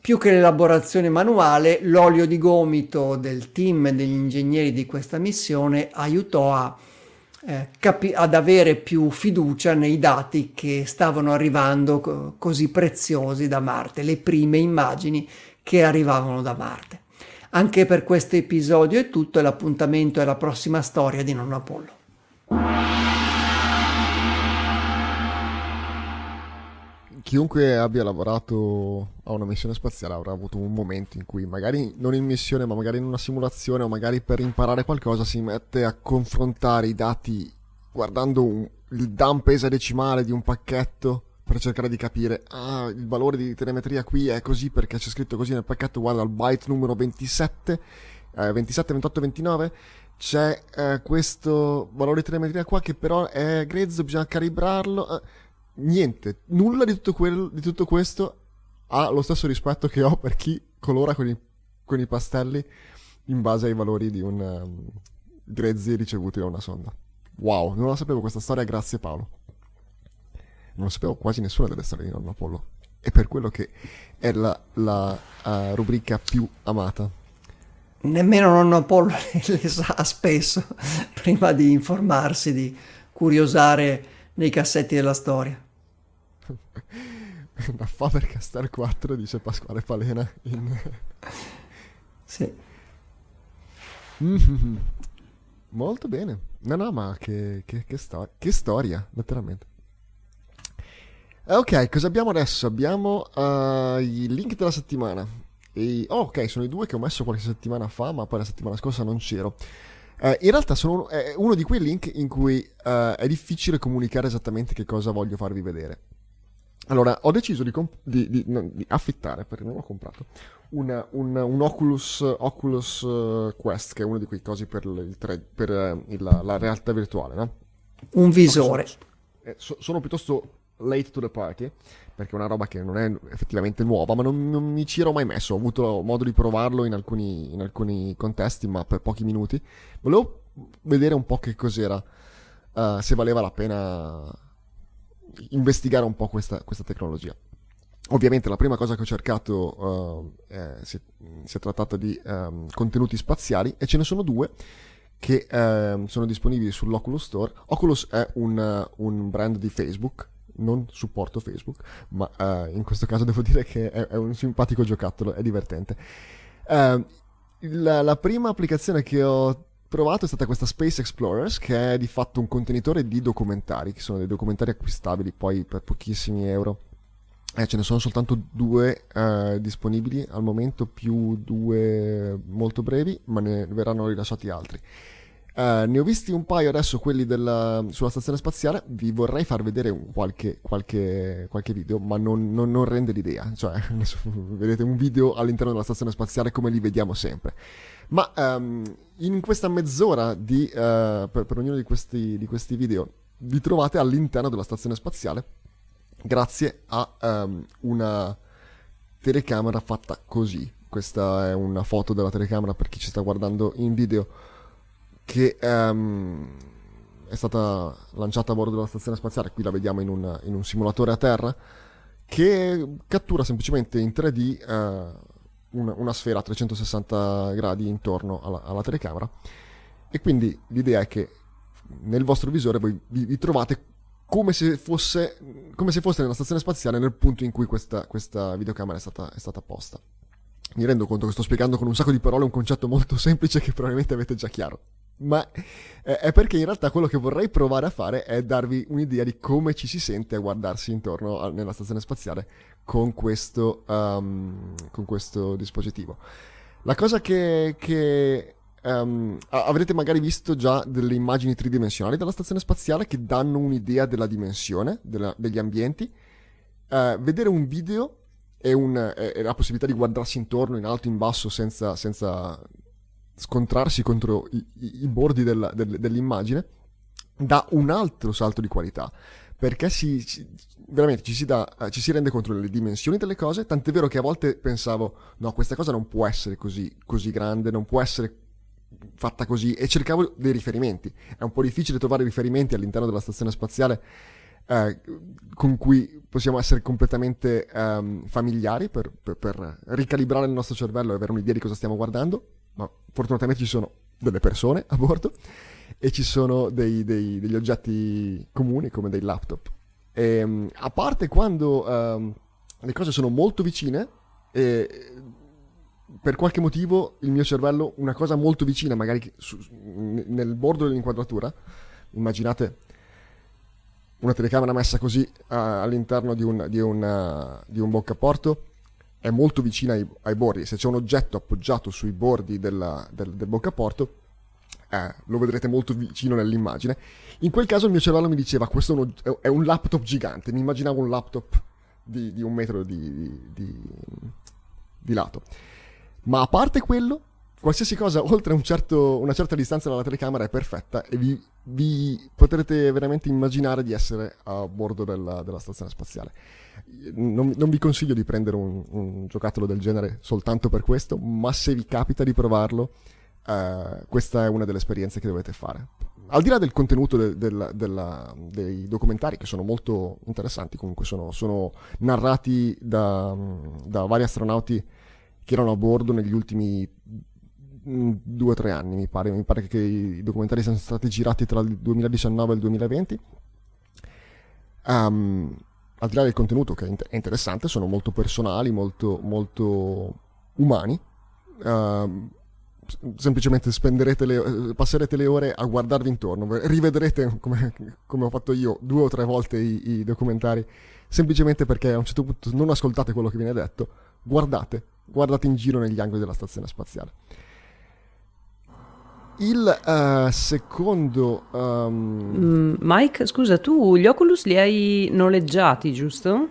più che l'elaborazione manuale, l'olio di gomito del team degli ingegneri di questa missione aiutò a eh, capi- ad avere più fiducia nei dati che stavano arrivando co- così preziosi da Marte, le prime immagini che arrivavano da Marte. Anche per questo episodio è tutto e l'appuntamento è la prossima storia di Nonno Apollo. chiunque abbia lavorato a una missione spaziale avrà avuto un momento in cui magari non in missione ma magari in una simulazione o magari per imparare qualcosa si mette a confrontare i dati guardando un, il dump esadecimale di un pacchetto per cercare di capire ah il valore di telemetria qui è così perché c'è scritto così nel pacchetto guarda al byte numero 27 eh, 27 28 29 c'è eh, questo valore di telemetria qua che però è grezzo bisogna calibrarlo eh niente, nulla di tutto, quel, di tutto, questo ha lo stesso rispetto che ho per chi colora con i, con i pastelli in base ai valori di un um, grezzi ricevuti da una sonda. Wow, non la sapevo questa storia, grazie Paolo. Non lo sapevo quasi nessuna delle storie di Nonno Apollo. E per quello che è la, la uh, rubrica più amata. Nemmeno Nonno Apollo le sa spesso prima di informarsi, di curiosare nei cassetti della storia. da Faber-Castell 4 dice Pasquale Palena in... sì mm-hmm. molto bene no no ma che, che, che, sto- che storia letteralmente ok cosa abbiamo adesso abbiamo uh, i link della settimana e, oh, ok sono i due che ho messo qualche settimana fa ma poi la settimana scorsa non c'ero Uh, in realtà sono è uno di quei link in cui uh, è difficile comunicare esattamente che cosa voglio farvi vedere. Allora, ho deciso di, comp- di, di, no, di affittare, perché non l'ho comprato, una, un, un, Oculus, Oculus Quest, che è uno di quei cosi per, il tre, per il, la realtà virtuale, no? Un visore. Sono, so, sono, piuttosto late to the party, perché è una roba che non è effettivamente nuova, ma non, non mi ci ero mai messo. Ho avuto modo di provarlo in alcuni, in alcuni contesti, ma per pochi minuti. Volevo vedere un po' che cos'era, uh, se valeva la pena investigare un po' questa, questa tecnologia. Ovviamente la prima cosa che ho cercato uh, eh, si, si, è trattata di um, contenuti spaziali e ce ne sono due che uh, sono disponibili sull'Oculus Store. Oculus è un, un, brand di Facebook, non supporto Facebook, ma eh, in questo caso devo dire che è, è un simpatico giocattolo, è divertente. Ehm, la, la, prima applicazione che ho provato è stata questa Space Explorers, che è di fatto un contenitore di documentari, che sono dei documentari acquistabili poi per pochissimi euro. Eh, ce ne sono soltanto due eh, disponibili al momento, più due molto brevi, ma ne verranno rilasciati altri. Uh, ne ho visti un paio adesso, quelli della, sulla stazione spaziale. Vi vorrei far vedere qualche, qualche, qualche video, ma non, non, non, rende l'idea. Cioè, vedete un video all'interno della stazione spaziale come li vediamo sempre. Ma um, in questa mezz'ora di, uh, per, per, ognuno di questi, di questi, video vi trovate all'interno della stazione spaziale grazie a um, una telecamera fatta così. Questa è una foto della telecamera per chi ci sta guardando in video che um, è stata lanciata a bordo della stazione spaziale, qui la vediamo in un, in un simulatore a terra, che cattura semplicemente in 3D uh, eh, una, una, sfera a 360 gradi intorno alla, alla, telecamera. E quindi l'idea è che nel vostro visore voi vi, vi trovate come se, fosse, come se foste nella stazione spaziale nel punto in cui questa, questa videocamera è stata, è stata posta. Mi rendo conto che sto spiegando con un sacco di parole un concetto molto semplice che probabilmente avete già chiaro ma eh, è perché in realtà quello che vorrei provare a fare è darvi un'idea di come ci si sente a guardarsi intorno a, nella stazione spaziale con questo, um, con questo dispositivo. La cosa che, che um, avrete magari visto già delle immagini tridimensionali della stazione spaziale che danno un'idea della dimensione della, degli ambienti. Uh, vedere un video e, un, e, la possibilità di guardarsi intorno in alto, in basso, senza, senza scontrarsi contro i, i, i bordi della, del, dell'immagine dà un altro salto di qualità perché si, si, veramente ci si, dà, ci si, rende conto delle dimensioni delle cose, tant'è vero che a volte pensavo, no, questa cosa non può essere così, così grande, non può essere fatta così, e cercavo dei riferimenti. È un po' difficile trovare riferimenti all'interno della stazione spaziale eh, con cui possiamo essere completamente ehm, familiari per, per, per ricalibrare il nostro cervello e avere un'idea di cosa stiamo guardando ma fortunatamente ci sono delle persone a bordo e ci sono dei, dei, degli oggetti comuni come dei laptop. E, ehm, a parte quando um, le cose sono molto vicine e per qualche motivo il mio cervello, una cosa molto vicina, magari su, nel bordo dell'inquadratura, immaginate una telecamera messa così uh, all'interno di un, di, una, di un boccaporto è molto vicina ai, ai, bordi. Se c'è un oggetto appoggiato sui bordi della, del, del boccaporto, eh, lo vedrete molto vicino nell'immagine. In quel caso il mio cervello mi diceva questo è un, è un laptop gigante, mi immaginavo un laptop di, di un metro di, di, di, lato. Ma a parte quello, qualsiasi cosa oltre un certo, una certa distanza dalla telecamera è perfetta e vi, vi potrete veramente immaginare di essere a bordo della, della stazione spaziale non, non, vi consiglio di prendere un, un, giocattolo del genere soltanto per questo, ma se vi capita di provarlo, eh, questa è una delle esperienze che dovete fare. Al di là del contenuto de, de, de, dei documentari, che sono molto interessanti, comunque sono, sono narrati da, da, vari astronauti che erano a bordo negli ultimi due o tre anni, mi pare. Mi pare che i documentari siano stati girati tra il 2019 e il 2020. Um, al di là del contenuto che è interessante, sono molto personali, molto, molto umani. Uh, semplicemente le, passerete le ore a guardarvi intorno, rivedrete come, come, ho fatto io due o tre volte i, i, documentari, semplicemente perché a un certo punto non ascoltate quello che viene detto, guardate, guardate in giro negli angoli della stazione spaziale. Il uh, secondo... Um... Mike, scusa, tu gli Oculus li hai noleggiati, giusto?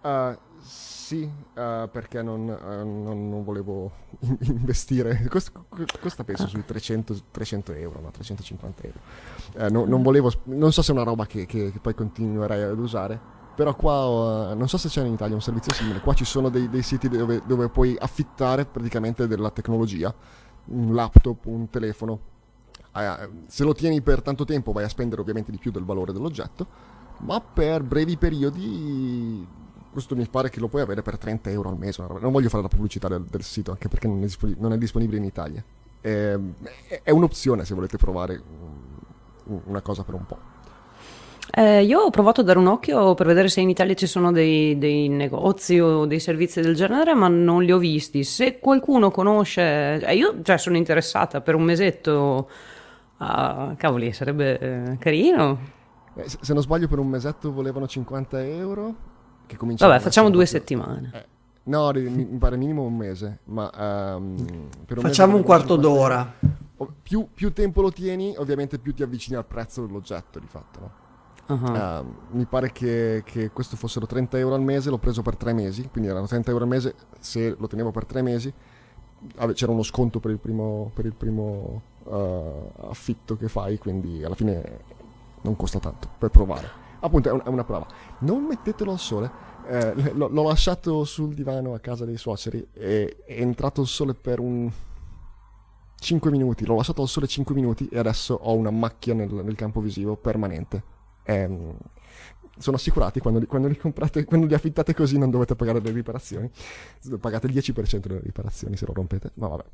Uh, sì, uh, perché non, non, non, volevo investire. Costa, costa penso ah. sui 300, 300, euro, no, 350 euro. No, non, volevo, non so se è una roba che, che, che poi continuerei ad usare. Però qua, non so se c'è in Italia un servizio simile, qua ci sono dei, dei siti dove, dove puoi affittare praticamente della tecnologia un laptop, un telefono. Eh, se lo tieni per tanto tempo vai a spendere ovviamente di più del valore dell'oggetto, ma per brevi periodi questo mi pare che lo puoi avere per 30 euro al mese. Non voglio fare la pubblicità del, del sito anche perché non è, non è disponibile in Italia. È, è, un'opzione se volete provare una cosa per un po'. Eh, io ho provato a dare un occhio per vedere se in Italia ci sono dei, dei negozi o dei servizi del genere, ma non li ho visti. Se qualcuno conosce, eh, io cioè, sono interessata per un mesetto. Ah, cavoli, sarebbe eh, carino. Eh, se, non sbaglio, per un mesetto volevano 50 euro. Che Vabbè, facciamo due settimane. Eh, no, mi, pare minimo un mese. Ma um, un facciamo un quarto d'ora. Più, più, tempo lo tieni, ovviamente più ti avvicini al prezzo dell'oggetto, di fatto. No? Uh-huh. Uh, mi pare che, che, questo fossero 30 euro al mese, l'ho preso per tre mesi, quindi erano 30 euro al mese, se lo tenevo per tre mesi c'era uno sconto per il primo, per il primo uh, affitto che fai, quindi alla fine non costa tanto per provare. Appunto è, un, è una prova. Non mettetelo al sole. Eh, l'ho, l'ho, lasciato sul divano a casa dei suoceri e è entrato il sole per un 5 minuti. L'ho lasciato al sole 5 minuti e adesso ho una macchia nel, nel campo visivo permanente ehm, sono assicurati quando li, quando li, comprate, quando li affittate così non dovete pagare le riparazioni. Pagate il 10% delle riparazioni se lo rompete, ma vabbè.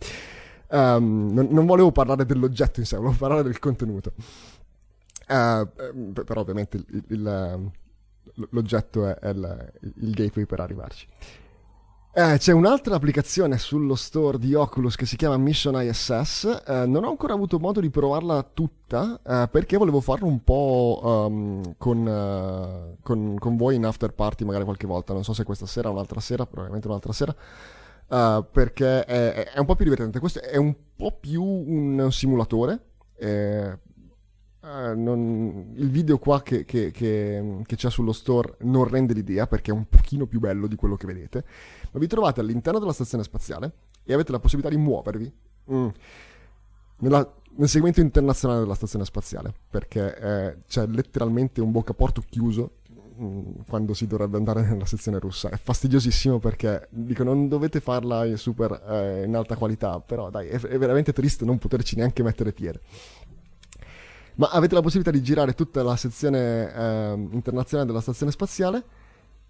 Um, non, non, volevo parlare dell'oggetto in sé, volevo parlare del contenuto. Uh, però ovviamente il, il, l'oggetto è, è il, il gateway per arrivarci. Eh, c'è un'altra applicazione sullo store di Oculus che si chiama Mission ISS. Eh, non ho ancora avuto modo di provarla tutta eh, perché volevo farlo un po' um, con, uh, con, con, voi in after party magari qualche volta. Non so se questa sera o un'altra sera, probabilmente un'altra sera. Uh, perché è, è, un po' più divertente. Questo è un po' più un simulatore. Uh, non, il video qua che, che, che, che, c'è sullo store non rende l'idea perché è un pochino più bello di quello che vedete ma vi trovate all'interno della stazione spaziale e avete la possibilità di muovervi mm, nella, nel segmento internazionale della stazione spaziale perché eh, c'è letteralmente un boccaporto chiuso mm, quando si dovrebbe andare nella sezione russa. È fastidiosissimo perché dico non dovete farla in super eh, in alta qualità però dai è, è veramente triste non poterci neanche mettere piede ma avete la possibilità di girare tutta la sezione eh, internazionale della stazione spaziale.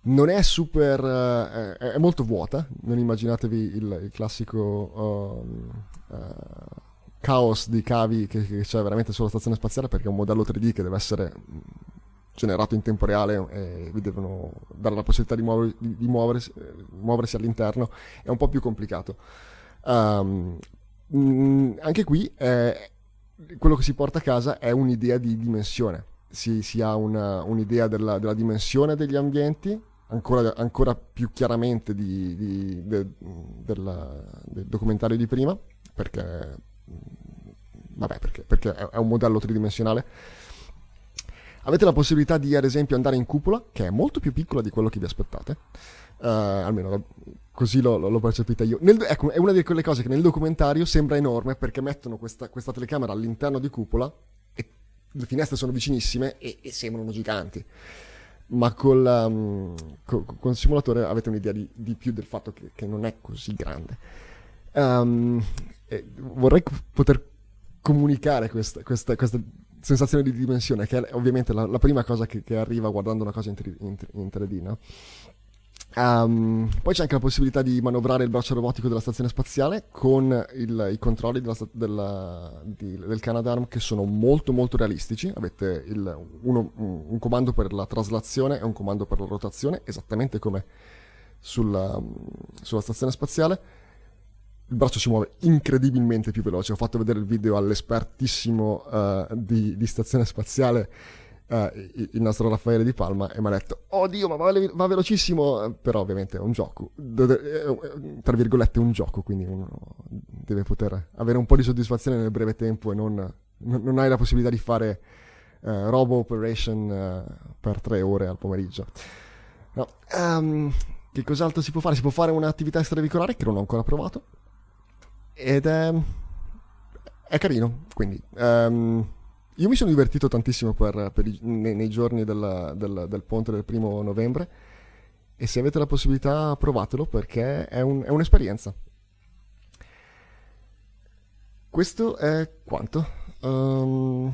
Non è super. Eh, è molto vuota. Non immaginatevi il, il classico um, uh, caos di cavi che, che, c'è veramente sulla stazione spaziale perché è un modello 3D che deve essere generato in tempo reale e vi devono dare la possibilità di, muover, di, di muoversi, muoversi, all'interno. È un po' più complicato. Um, anche qui è quello che si porta a casa è un'idea di dimensione. Si, si ha una, un'idea della, della, dimensione degli ambienti, ancora, ancora più chiaramente di, di, de, del, del, documentario di prima, perché, vabbè, perché, perché è un modello tridimensionale. Avete la possibilità di, ad esempio, andare in cupola, che è molto più piccola di quello che vi aspettate. Uh, almeno Così l'ho, percepita io. Nel, ecco, è una di quelle cose che nel documentario sembra enorme perché mettono questa, questa telecamera all'interno di cupola e le finestre sono vicinissime e, e sembrano giganti. Ma col, um, co, con il simulatore avete un'idea di, di più del fatto che, che, non è così grande. Um, vorrei poter comunicare questa, questa, questa, sensazione di dimensione, che è ovviamente la, la prima cosa che, che, arriva guardando una cosa in, in, in 3D, no? Um, poi c'è anche la possibilità di manovrare il braccio robotico della stazione spaziale con il, i controlli della, della, di, del Canadarm che sono molto molto realistici. Avete il, uno, un comando per la traslazione e un comando per la rotazione, esattamente come sulla, sulla stazione spaziale. Il braccio si muove incredibilmente più veloce. Ho fatto vedere il video all'espertissimo uh, di, di stazione spaziale uh, il nostro Raffaele Di Palma e mi ha detto oddio ma va, va, velocissimo però ovviamente è un gioco tra virgolette un gioco quindi uno deve poter avere un po' di soddisfazione nel breve tempo e non, non hai la possibilità di fare uh, robo operation uh, per tre ore al pomeriggio no. um, che cos'altro si può fare? si può fare un'attività extraveicolare che non ho ancora provato ed è, è carino quindi um, io mi sono divertito tantissimo per, per i, nei, nei, giorni della, del, del, ponte del primo novembre e se avete la possibilità provatelo perché è, un, è un'esperienza. Questo è quanto. Um,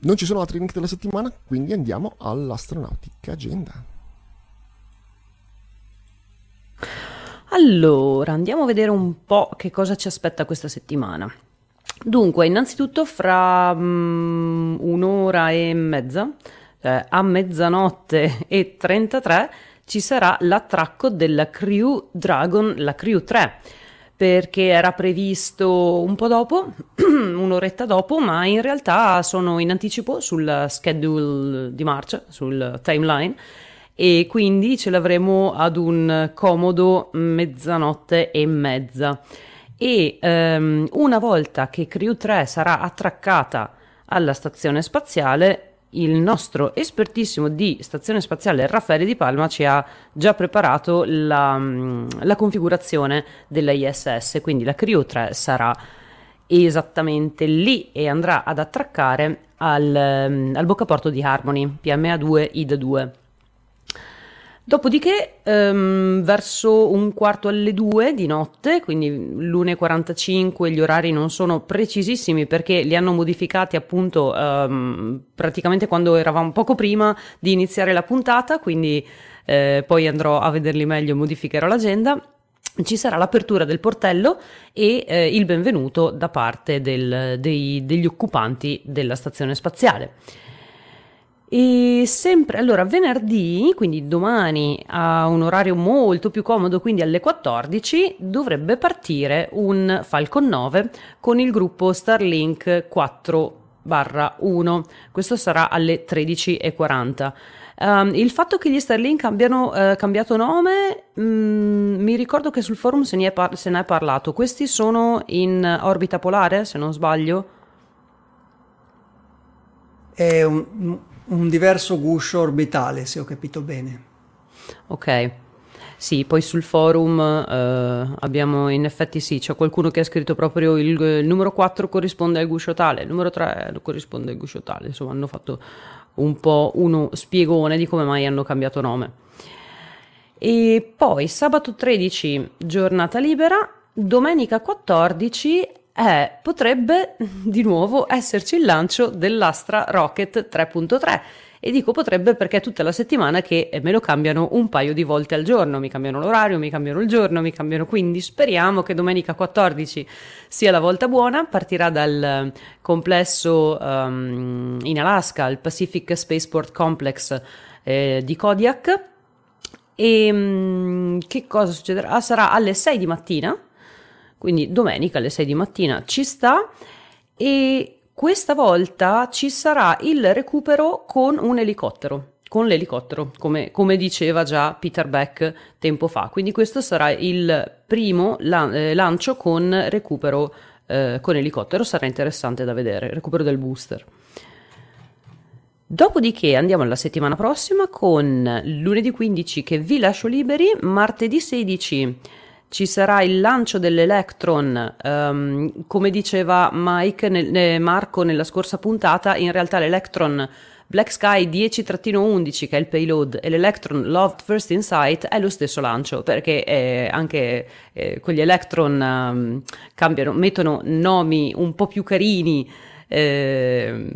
non ci sono altri link della settimana, quindi andiamo all'astronautica agenda. Allora, andiamo a vedere un po' che cosa ci aspetta questa settimana. Dunque, innanzitutto fra mm, un'ora e mezza, cioè a mezzanotte e 33, ci sarà l'attracco della Crew Dragon, la Crew 3, perché era previsto un po' dopo, un'oretta dopo, ma in realtà sono in anticipo sul schedule di marcia, sul timeline, e quindi ce l'avremo ad un comodo mezzanotte e mezza e um, una volta che Crew 3 sarà attraccata alla stazione spaziale, il nostro espertissimo di stazione spaziale Raffaele Di Palma ci ha già preparato la, mm, la configurazione della ISS, quindi la Crew 3 sarà esattamente lì e andrà ad attraccare al, mm, al boccaporto di Harmony, PMA 2 ID 2. Dopodiché, ehm, verso un quarto alle due di notte, quindi l'1.45, gli orari non sono precisissimi perché li hanno modificati appunto ehm, praticamente quando eravamo poco prima di iniziare la puntata, quindi eh, poi andrò a vederli meglio e modificherò l'agenda. Ci sarà l'apertura del portello e eh, il benvenuto da parte del, dei, degli occupanti della stazione spaziale. E sempre, allora, venerdì, quindi domani a un orario molto più comodo, quindi alle 14, dovrebbe partire un Falcon 9 con il gruppo Starlink 4 1. Questo sarà alle 13.40. Um, ehm, il fatto che gli Starlink abbiano uh, cambiato nome, um, mi ricordo che sul forum se ne, par- se ne è parlato. Questi sono in orbita polare, se non sbaglio. È un, un diverso guscio orbitale, se ho capito bene. Ok. Sì, poi sul forum eh, abbiamo in effetti sì, c'è qualcuno che ha scritto proprio il, il, numero 4 corrisponde al guscio tale, il numero 3 corrisponde al guscio tale, insomma hanno fatto un po' uno spiegone di come mai hanno cambiato nome. E poi sabato 13 giornata libera, domenica 14 eh, potrebbe di nuovo esserci il lancio dell'Astra Rocket 3.3. E dico potrebbe perché è tutta la settimana che me lo cambiano un paio di volte al giorno, mi cambiano l'orario, mi cambiano il giorno, mi cambiano quindi speriamo che domenica 14 sia la volta buona, partirà dal complesso um, in Alaska, il Pacific Spaceport Complex eh, di Kodiak. E um, che cosa succederà? Ah, sarà alle 6 di mattina quindi domenica alle 6 di mattina ci sta e questa volta ci sarà il recupero con un elicottero con l'elicottero, come, come, diceva già Peter Beck tempo fa. Quindi questo sarà il primo lan- eh, lancio con recupero eh, con elicottero, sarà interessante da vedere, recupero del booster. Dopodiché andiamo alla settimana prossima con lunedì 15 che vi lascio liberi, martedì 16 ci sarà il lancio dell'Electron, um, come diceva Mike nel, eh, Marco nella scorsa puntata, in realtà l'Electron Black Sky 10-11 che è il payload e l'Electron Loved First Insight è lo stesso lancio perché eh, anche eh, quegli Electron um, cambiano, mettono nomi un po' più carini eh,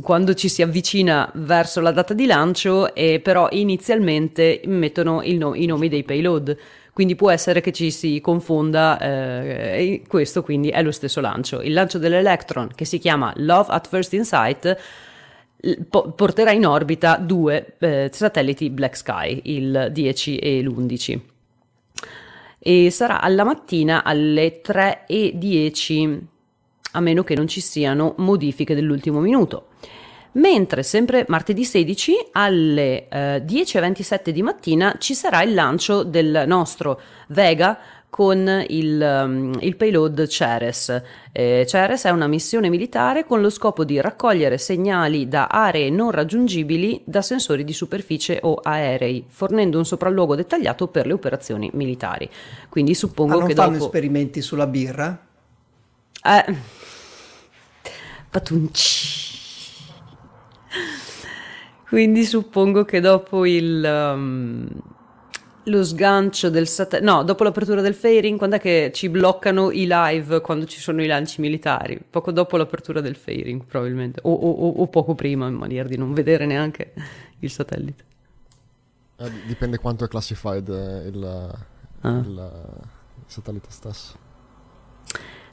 quando ci si avvicina verso la data di lancio e però inizialmente mettono no- i nomi dei payload quindi può essere che ci si confonda eh, e questo quindi è lo stesso lancio. Il lancio dell'Electron che si chiama Love at First Insight porterà in orbita due eh, satelliti Black Sky, il 10 e l'11 e sarà alla mattina alle 3.10 a meno che non ci siano modifiche dell'ultimo minuto mentre sempre martedì 16 alle eh, 10.27 di mattina ci sarà il lancio del nostro Vega con il, um, il payload Ceres. Eh, Ceres è una missione militare con lo scopo di raccogliere segnali da aree non raggiungibili da sensori di superficie o aerei, fornendo un sopralluogo dettagliato per le operazioni militari. Quindi suppongo ah, non che fanno dopo... esperimenti sulla birra? Eh... Patunci. Quindi suppongo che dopo il, um, lo sgancio del satellite, no, dopo l'apertura del fairing, quando è che ci bloccano i live quando ci sono i lanci militari? Poco dopo l'apertura del fairing, probabilmente, o, o, o poco prima, in maniera di non vedere neanche il satellite. Eh, dipende quanto è classified il, ah. il, il satellite stesso.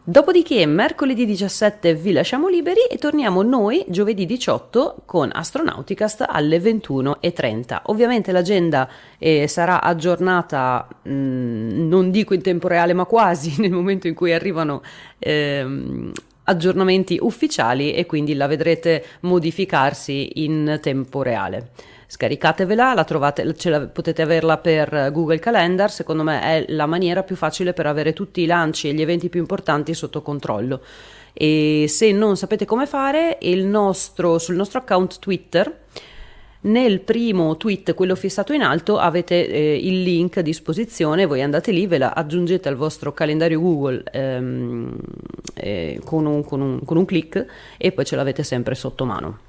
Dopodiché, mercoledì 17 vi lasciamo liberi e torniamo noi giovedì 18 con Astronauticast alle 21.30. Ovviamente l'agenda eh, sarà aggiornata, mh, mm, non dico in tempo reale, ma quasi nel momento in cui arrivano ehm, aggiornamenti ufficiali e quindi la vedrete modificarsi in tempo reale scaricatevela, la trovate, la, potete averla per Google Calendar, secondo me è la maniera più facile per avere tutti i lanci e gli eventi più importanti sotto controllo. E se non sapete come fare, nostro, sul nostro account Twitter, nel primo tweet, quello fissato in alto, avete eh, il link a disposizione, voi andate lì, ve la aggiungete al vostro calendario Google ehm, eh, con, un, con, un, un clic e poi ce l'avete sempre sotto mano.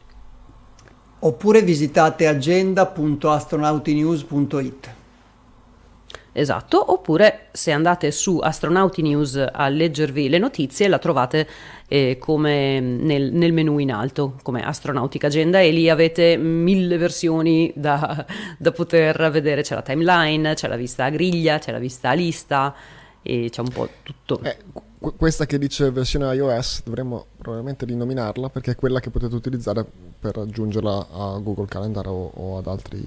Oppure visitate agenda.astronautinews.it. Esatto, oppure se andate su Astronauti News a leggervi le notizie, la trovate eh, come nel, nel, menu in alto, come Astronautica Agenda, e lì avete mille versioni da, da, poter vedere. C'è la timeline, c'è la vista a griglia, c'è la vista a lista, e c'è un po' tutto. Eh, questa che dice versione iOS dovremmo probabilmente rinominarla perché è quella che potete utilizzare per aggiungerla a Google Calendar o, o ad altri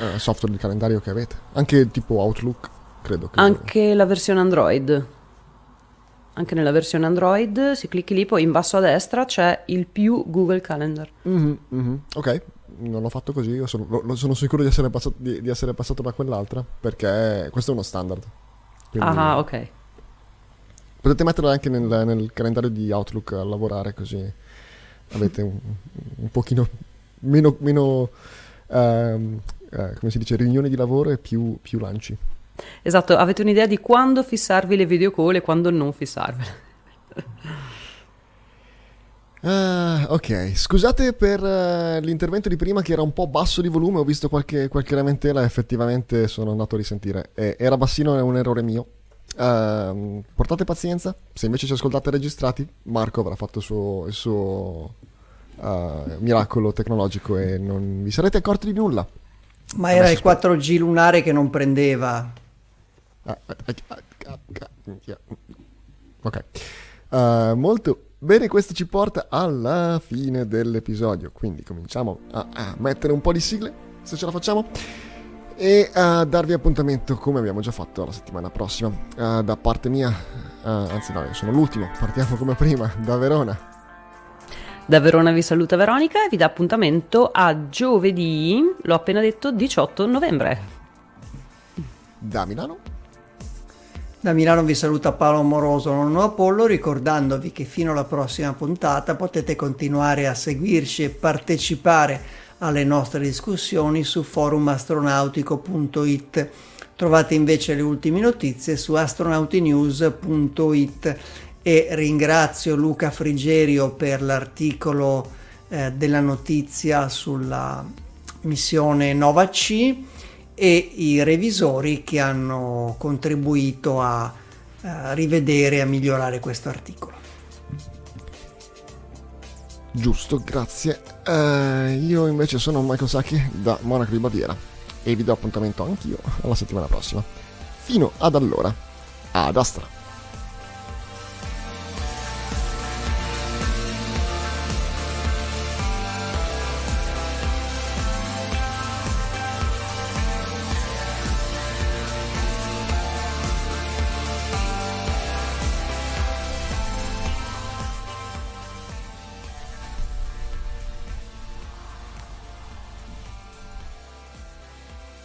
eh, software di calendario che avete. Anche tipo Outlook, credo. Che... Anche la versione Android. Anche nella versione Android, se clicchi lì, poi in basso a destra c'è il più Google Calendar. Mm-hmm, mm-hmm. Ok, non l'ho fatto così, io sono, lo, sono sicuro di essere, passato, di, di essere passato da quell'altra perché questo è uno standard. Quindi... Ah, ok. Potete metterlo anche nel, nel, calendario di Outlook a lavorare così avete un, un pochino meno, meno um, uh, come si dice, riunioni di lavoro e più, più lanci. Esatto, avete un'idea di quando fissarvi le video call e quando non fissarvele. Ah, ok, scusate per uh, l'intervento di prima che era un po' basso di volume, ho visto qualche, qualche lamentela, effettivamente sono andato a risentire. Eh, era bassino, è un errore mio. Uh, portate pazienza, se invece ci ascoltate registrati, Marco avrà fatto il suo, il suo uh, miracolo tecnologico e non vi sarete accorti di nulla. Ma era il 4G lunare che non prendeva. Ok, uh, molto bene, questo ci porta alla fine dell'episodio, quindi cominciamo a, a mettere un po' di sigle, se ce la facciamo e a darvi appuntamento come abbiamo già fatto la settimana prossima. Uh, da parte mia, uh, anzi no, io sono l'ultimo, partiamo come prima da Verona. Da Verona vi saluta Veronica e vi dà appuntamento a giovedì, l'ho appena detto, 18 novembre. Da Milano. Da Milano vi saluta Paolo Moroso, nonno Apollo, ricordandovi che fino alla prossima puntata potete continuare a seguirci e partecipare alle nostre discussioni su forumastronautico.it. Trovate invece le ultime notizie su astronautinews.it e ringrazio Luca Frigerio per l'articolo eh, della notizia sulla missione Nova C e i revisori che hanno contribuito a, a eh, rivedere e a migliorare questo articolo. Giusto, grazie. Uh, io invece sono Michael Sacchi da Monaco di Baviera e vi do appuntamento anch'io alla settimana prossima. Fino ad allora, ad Astra.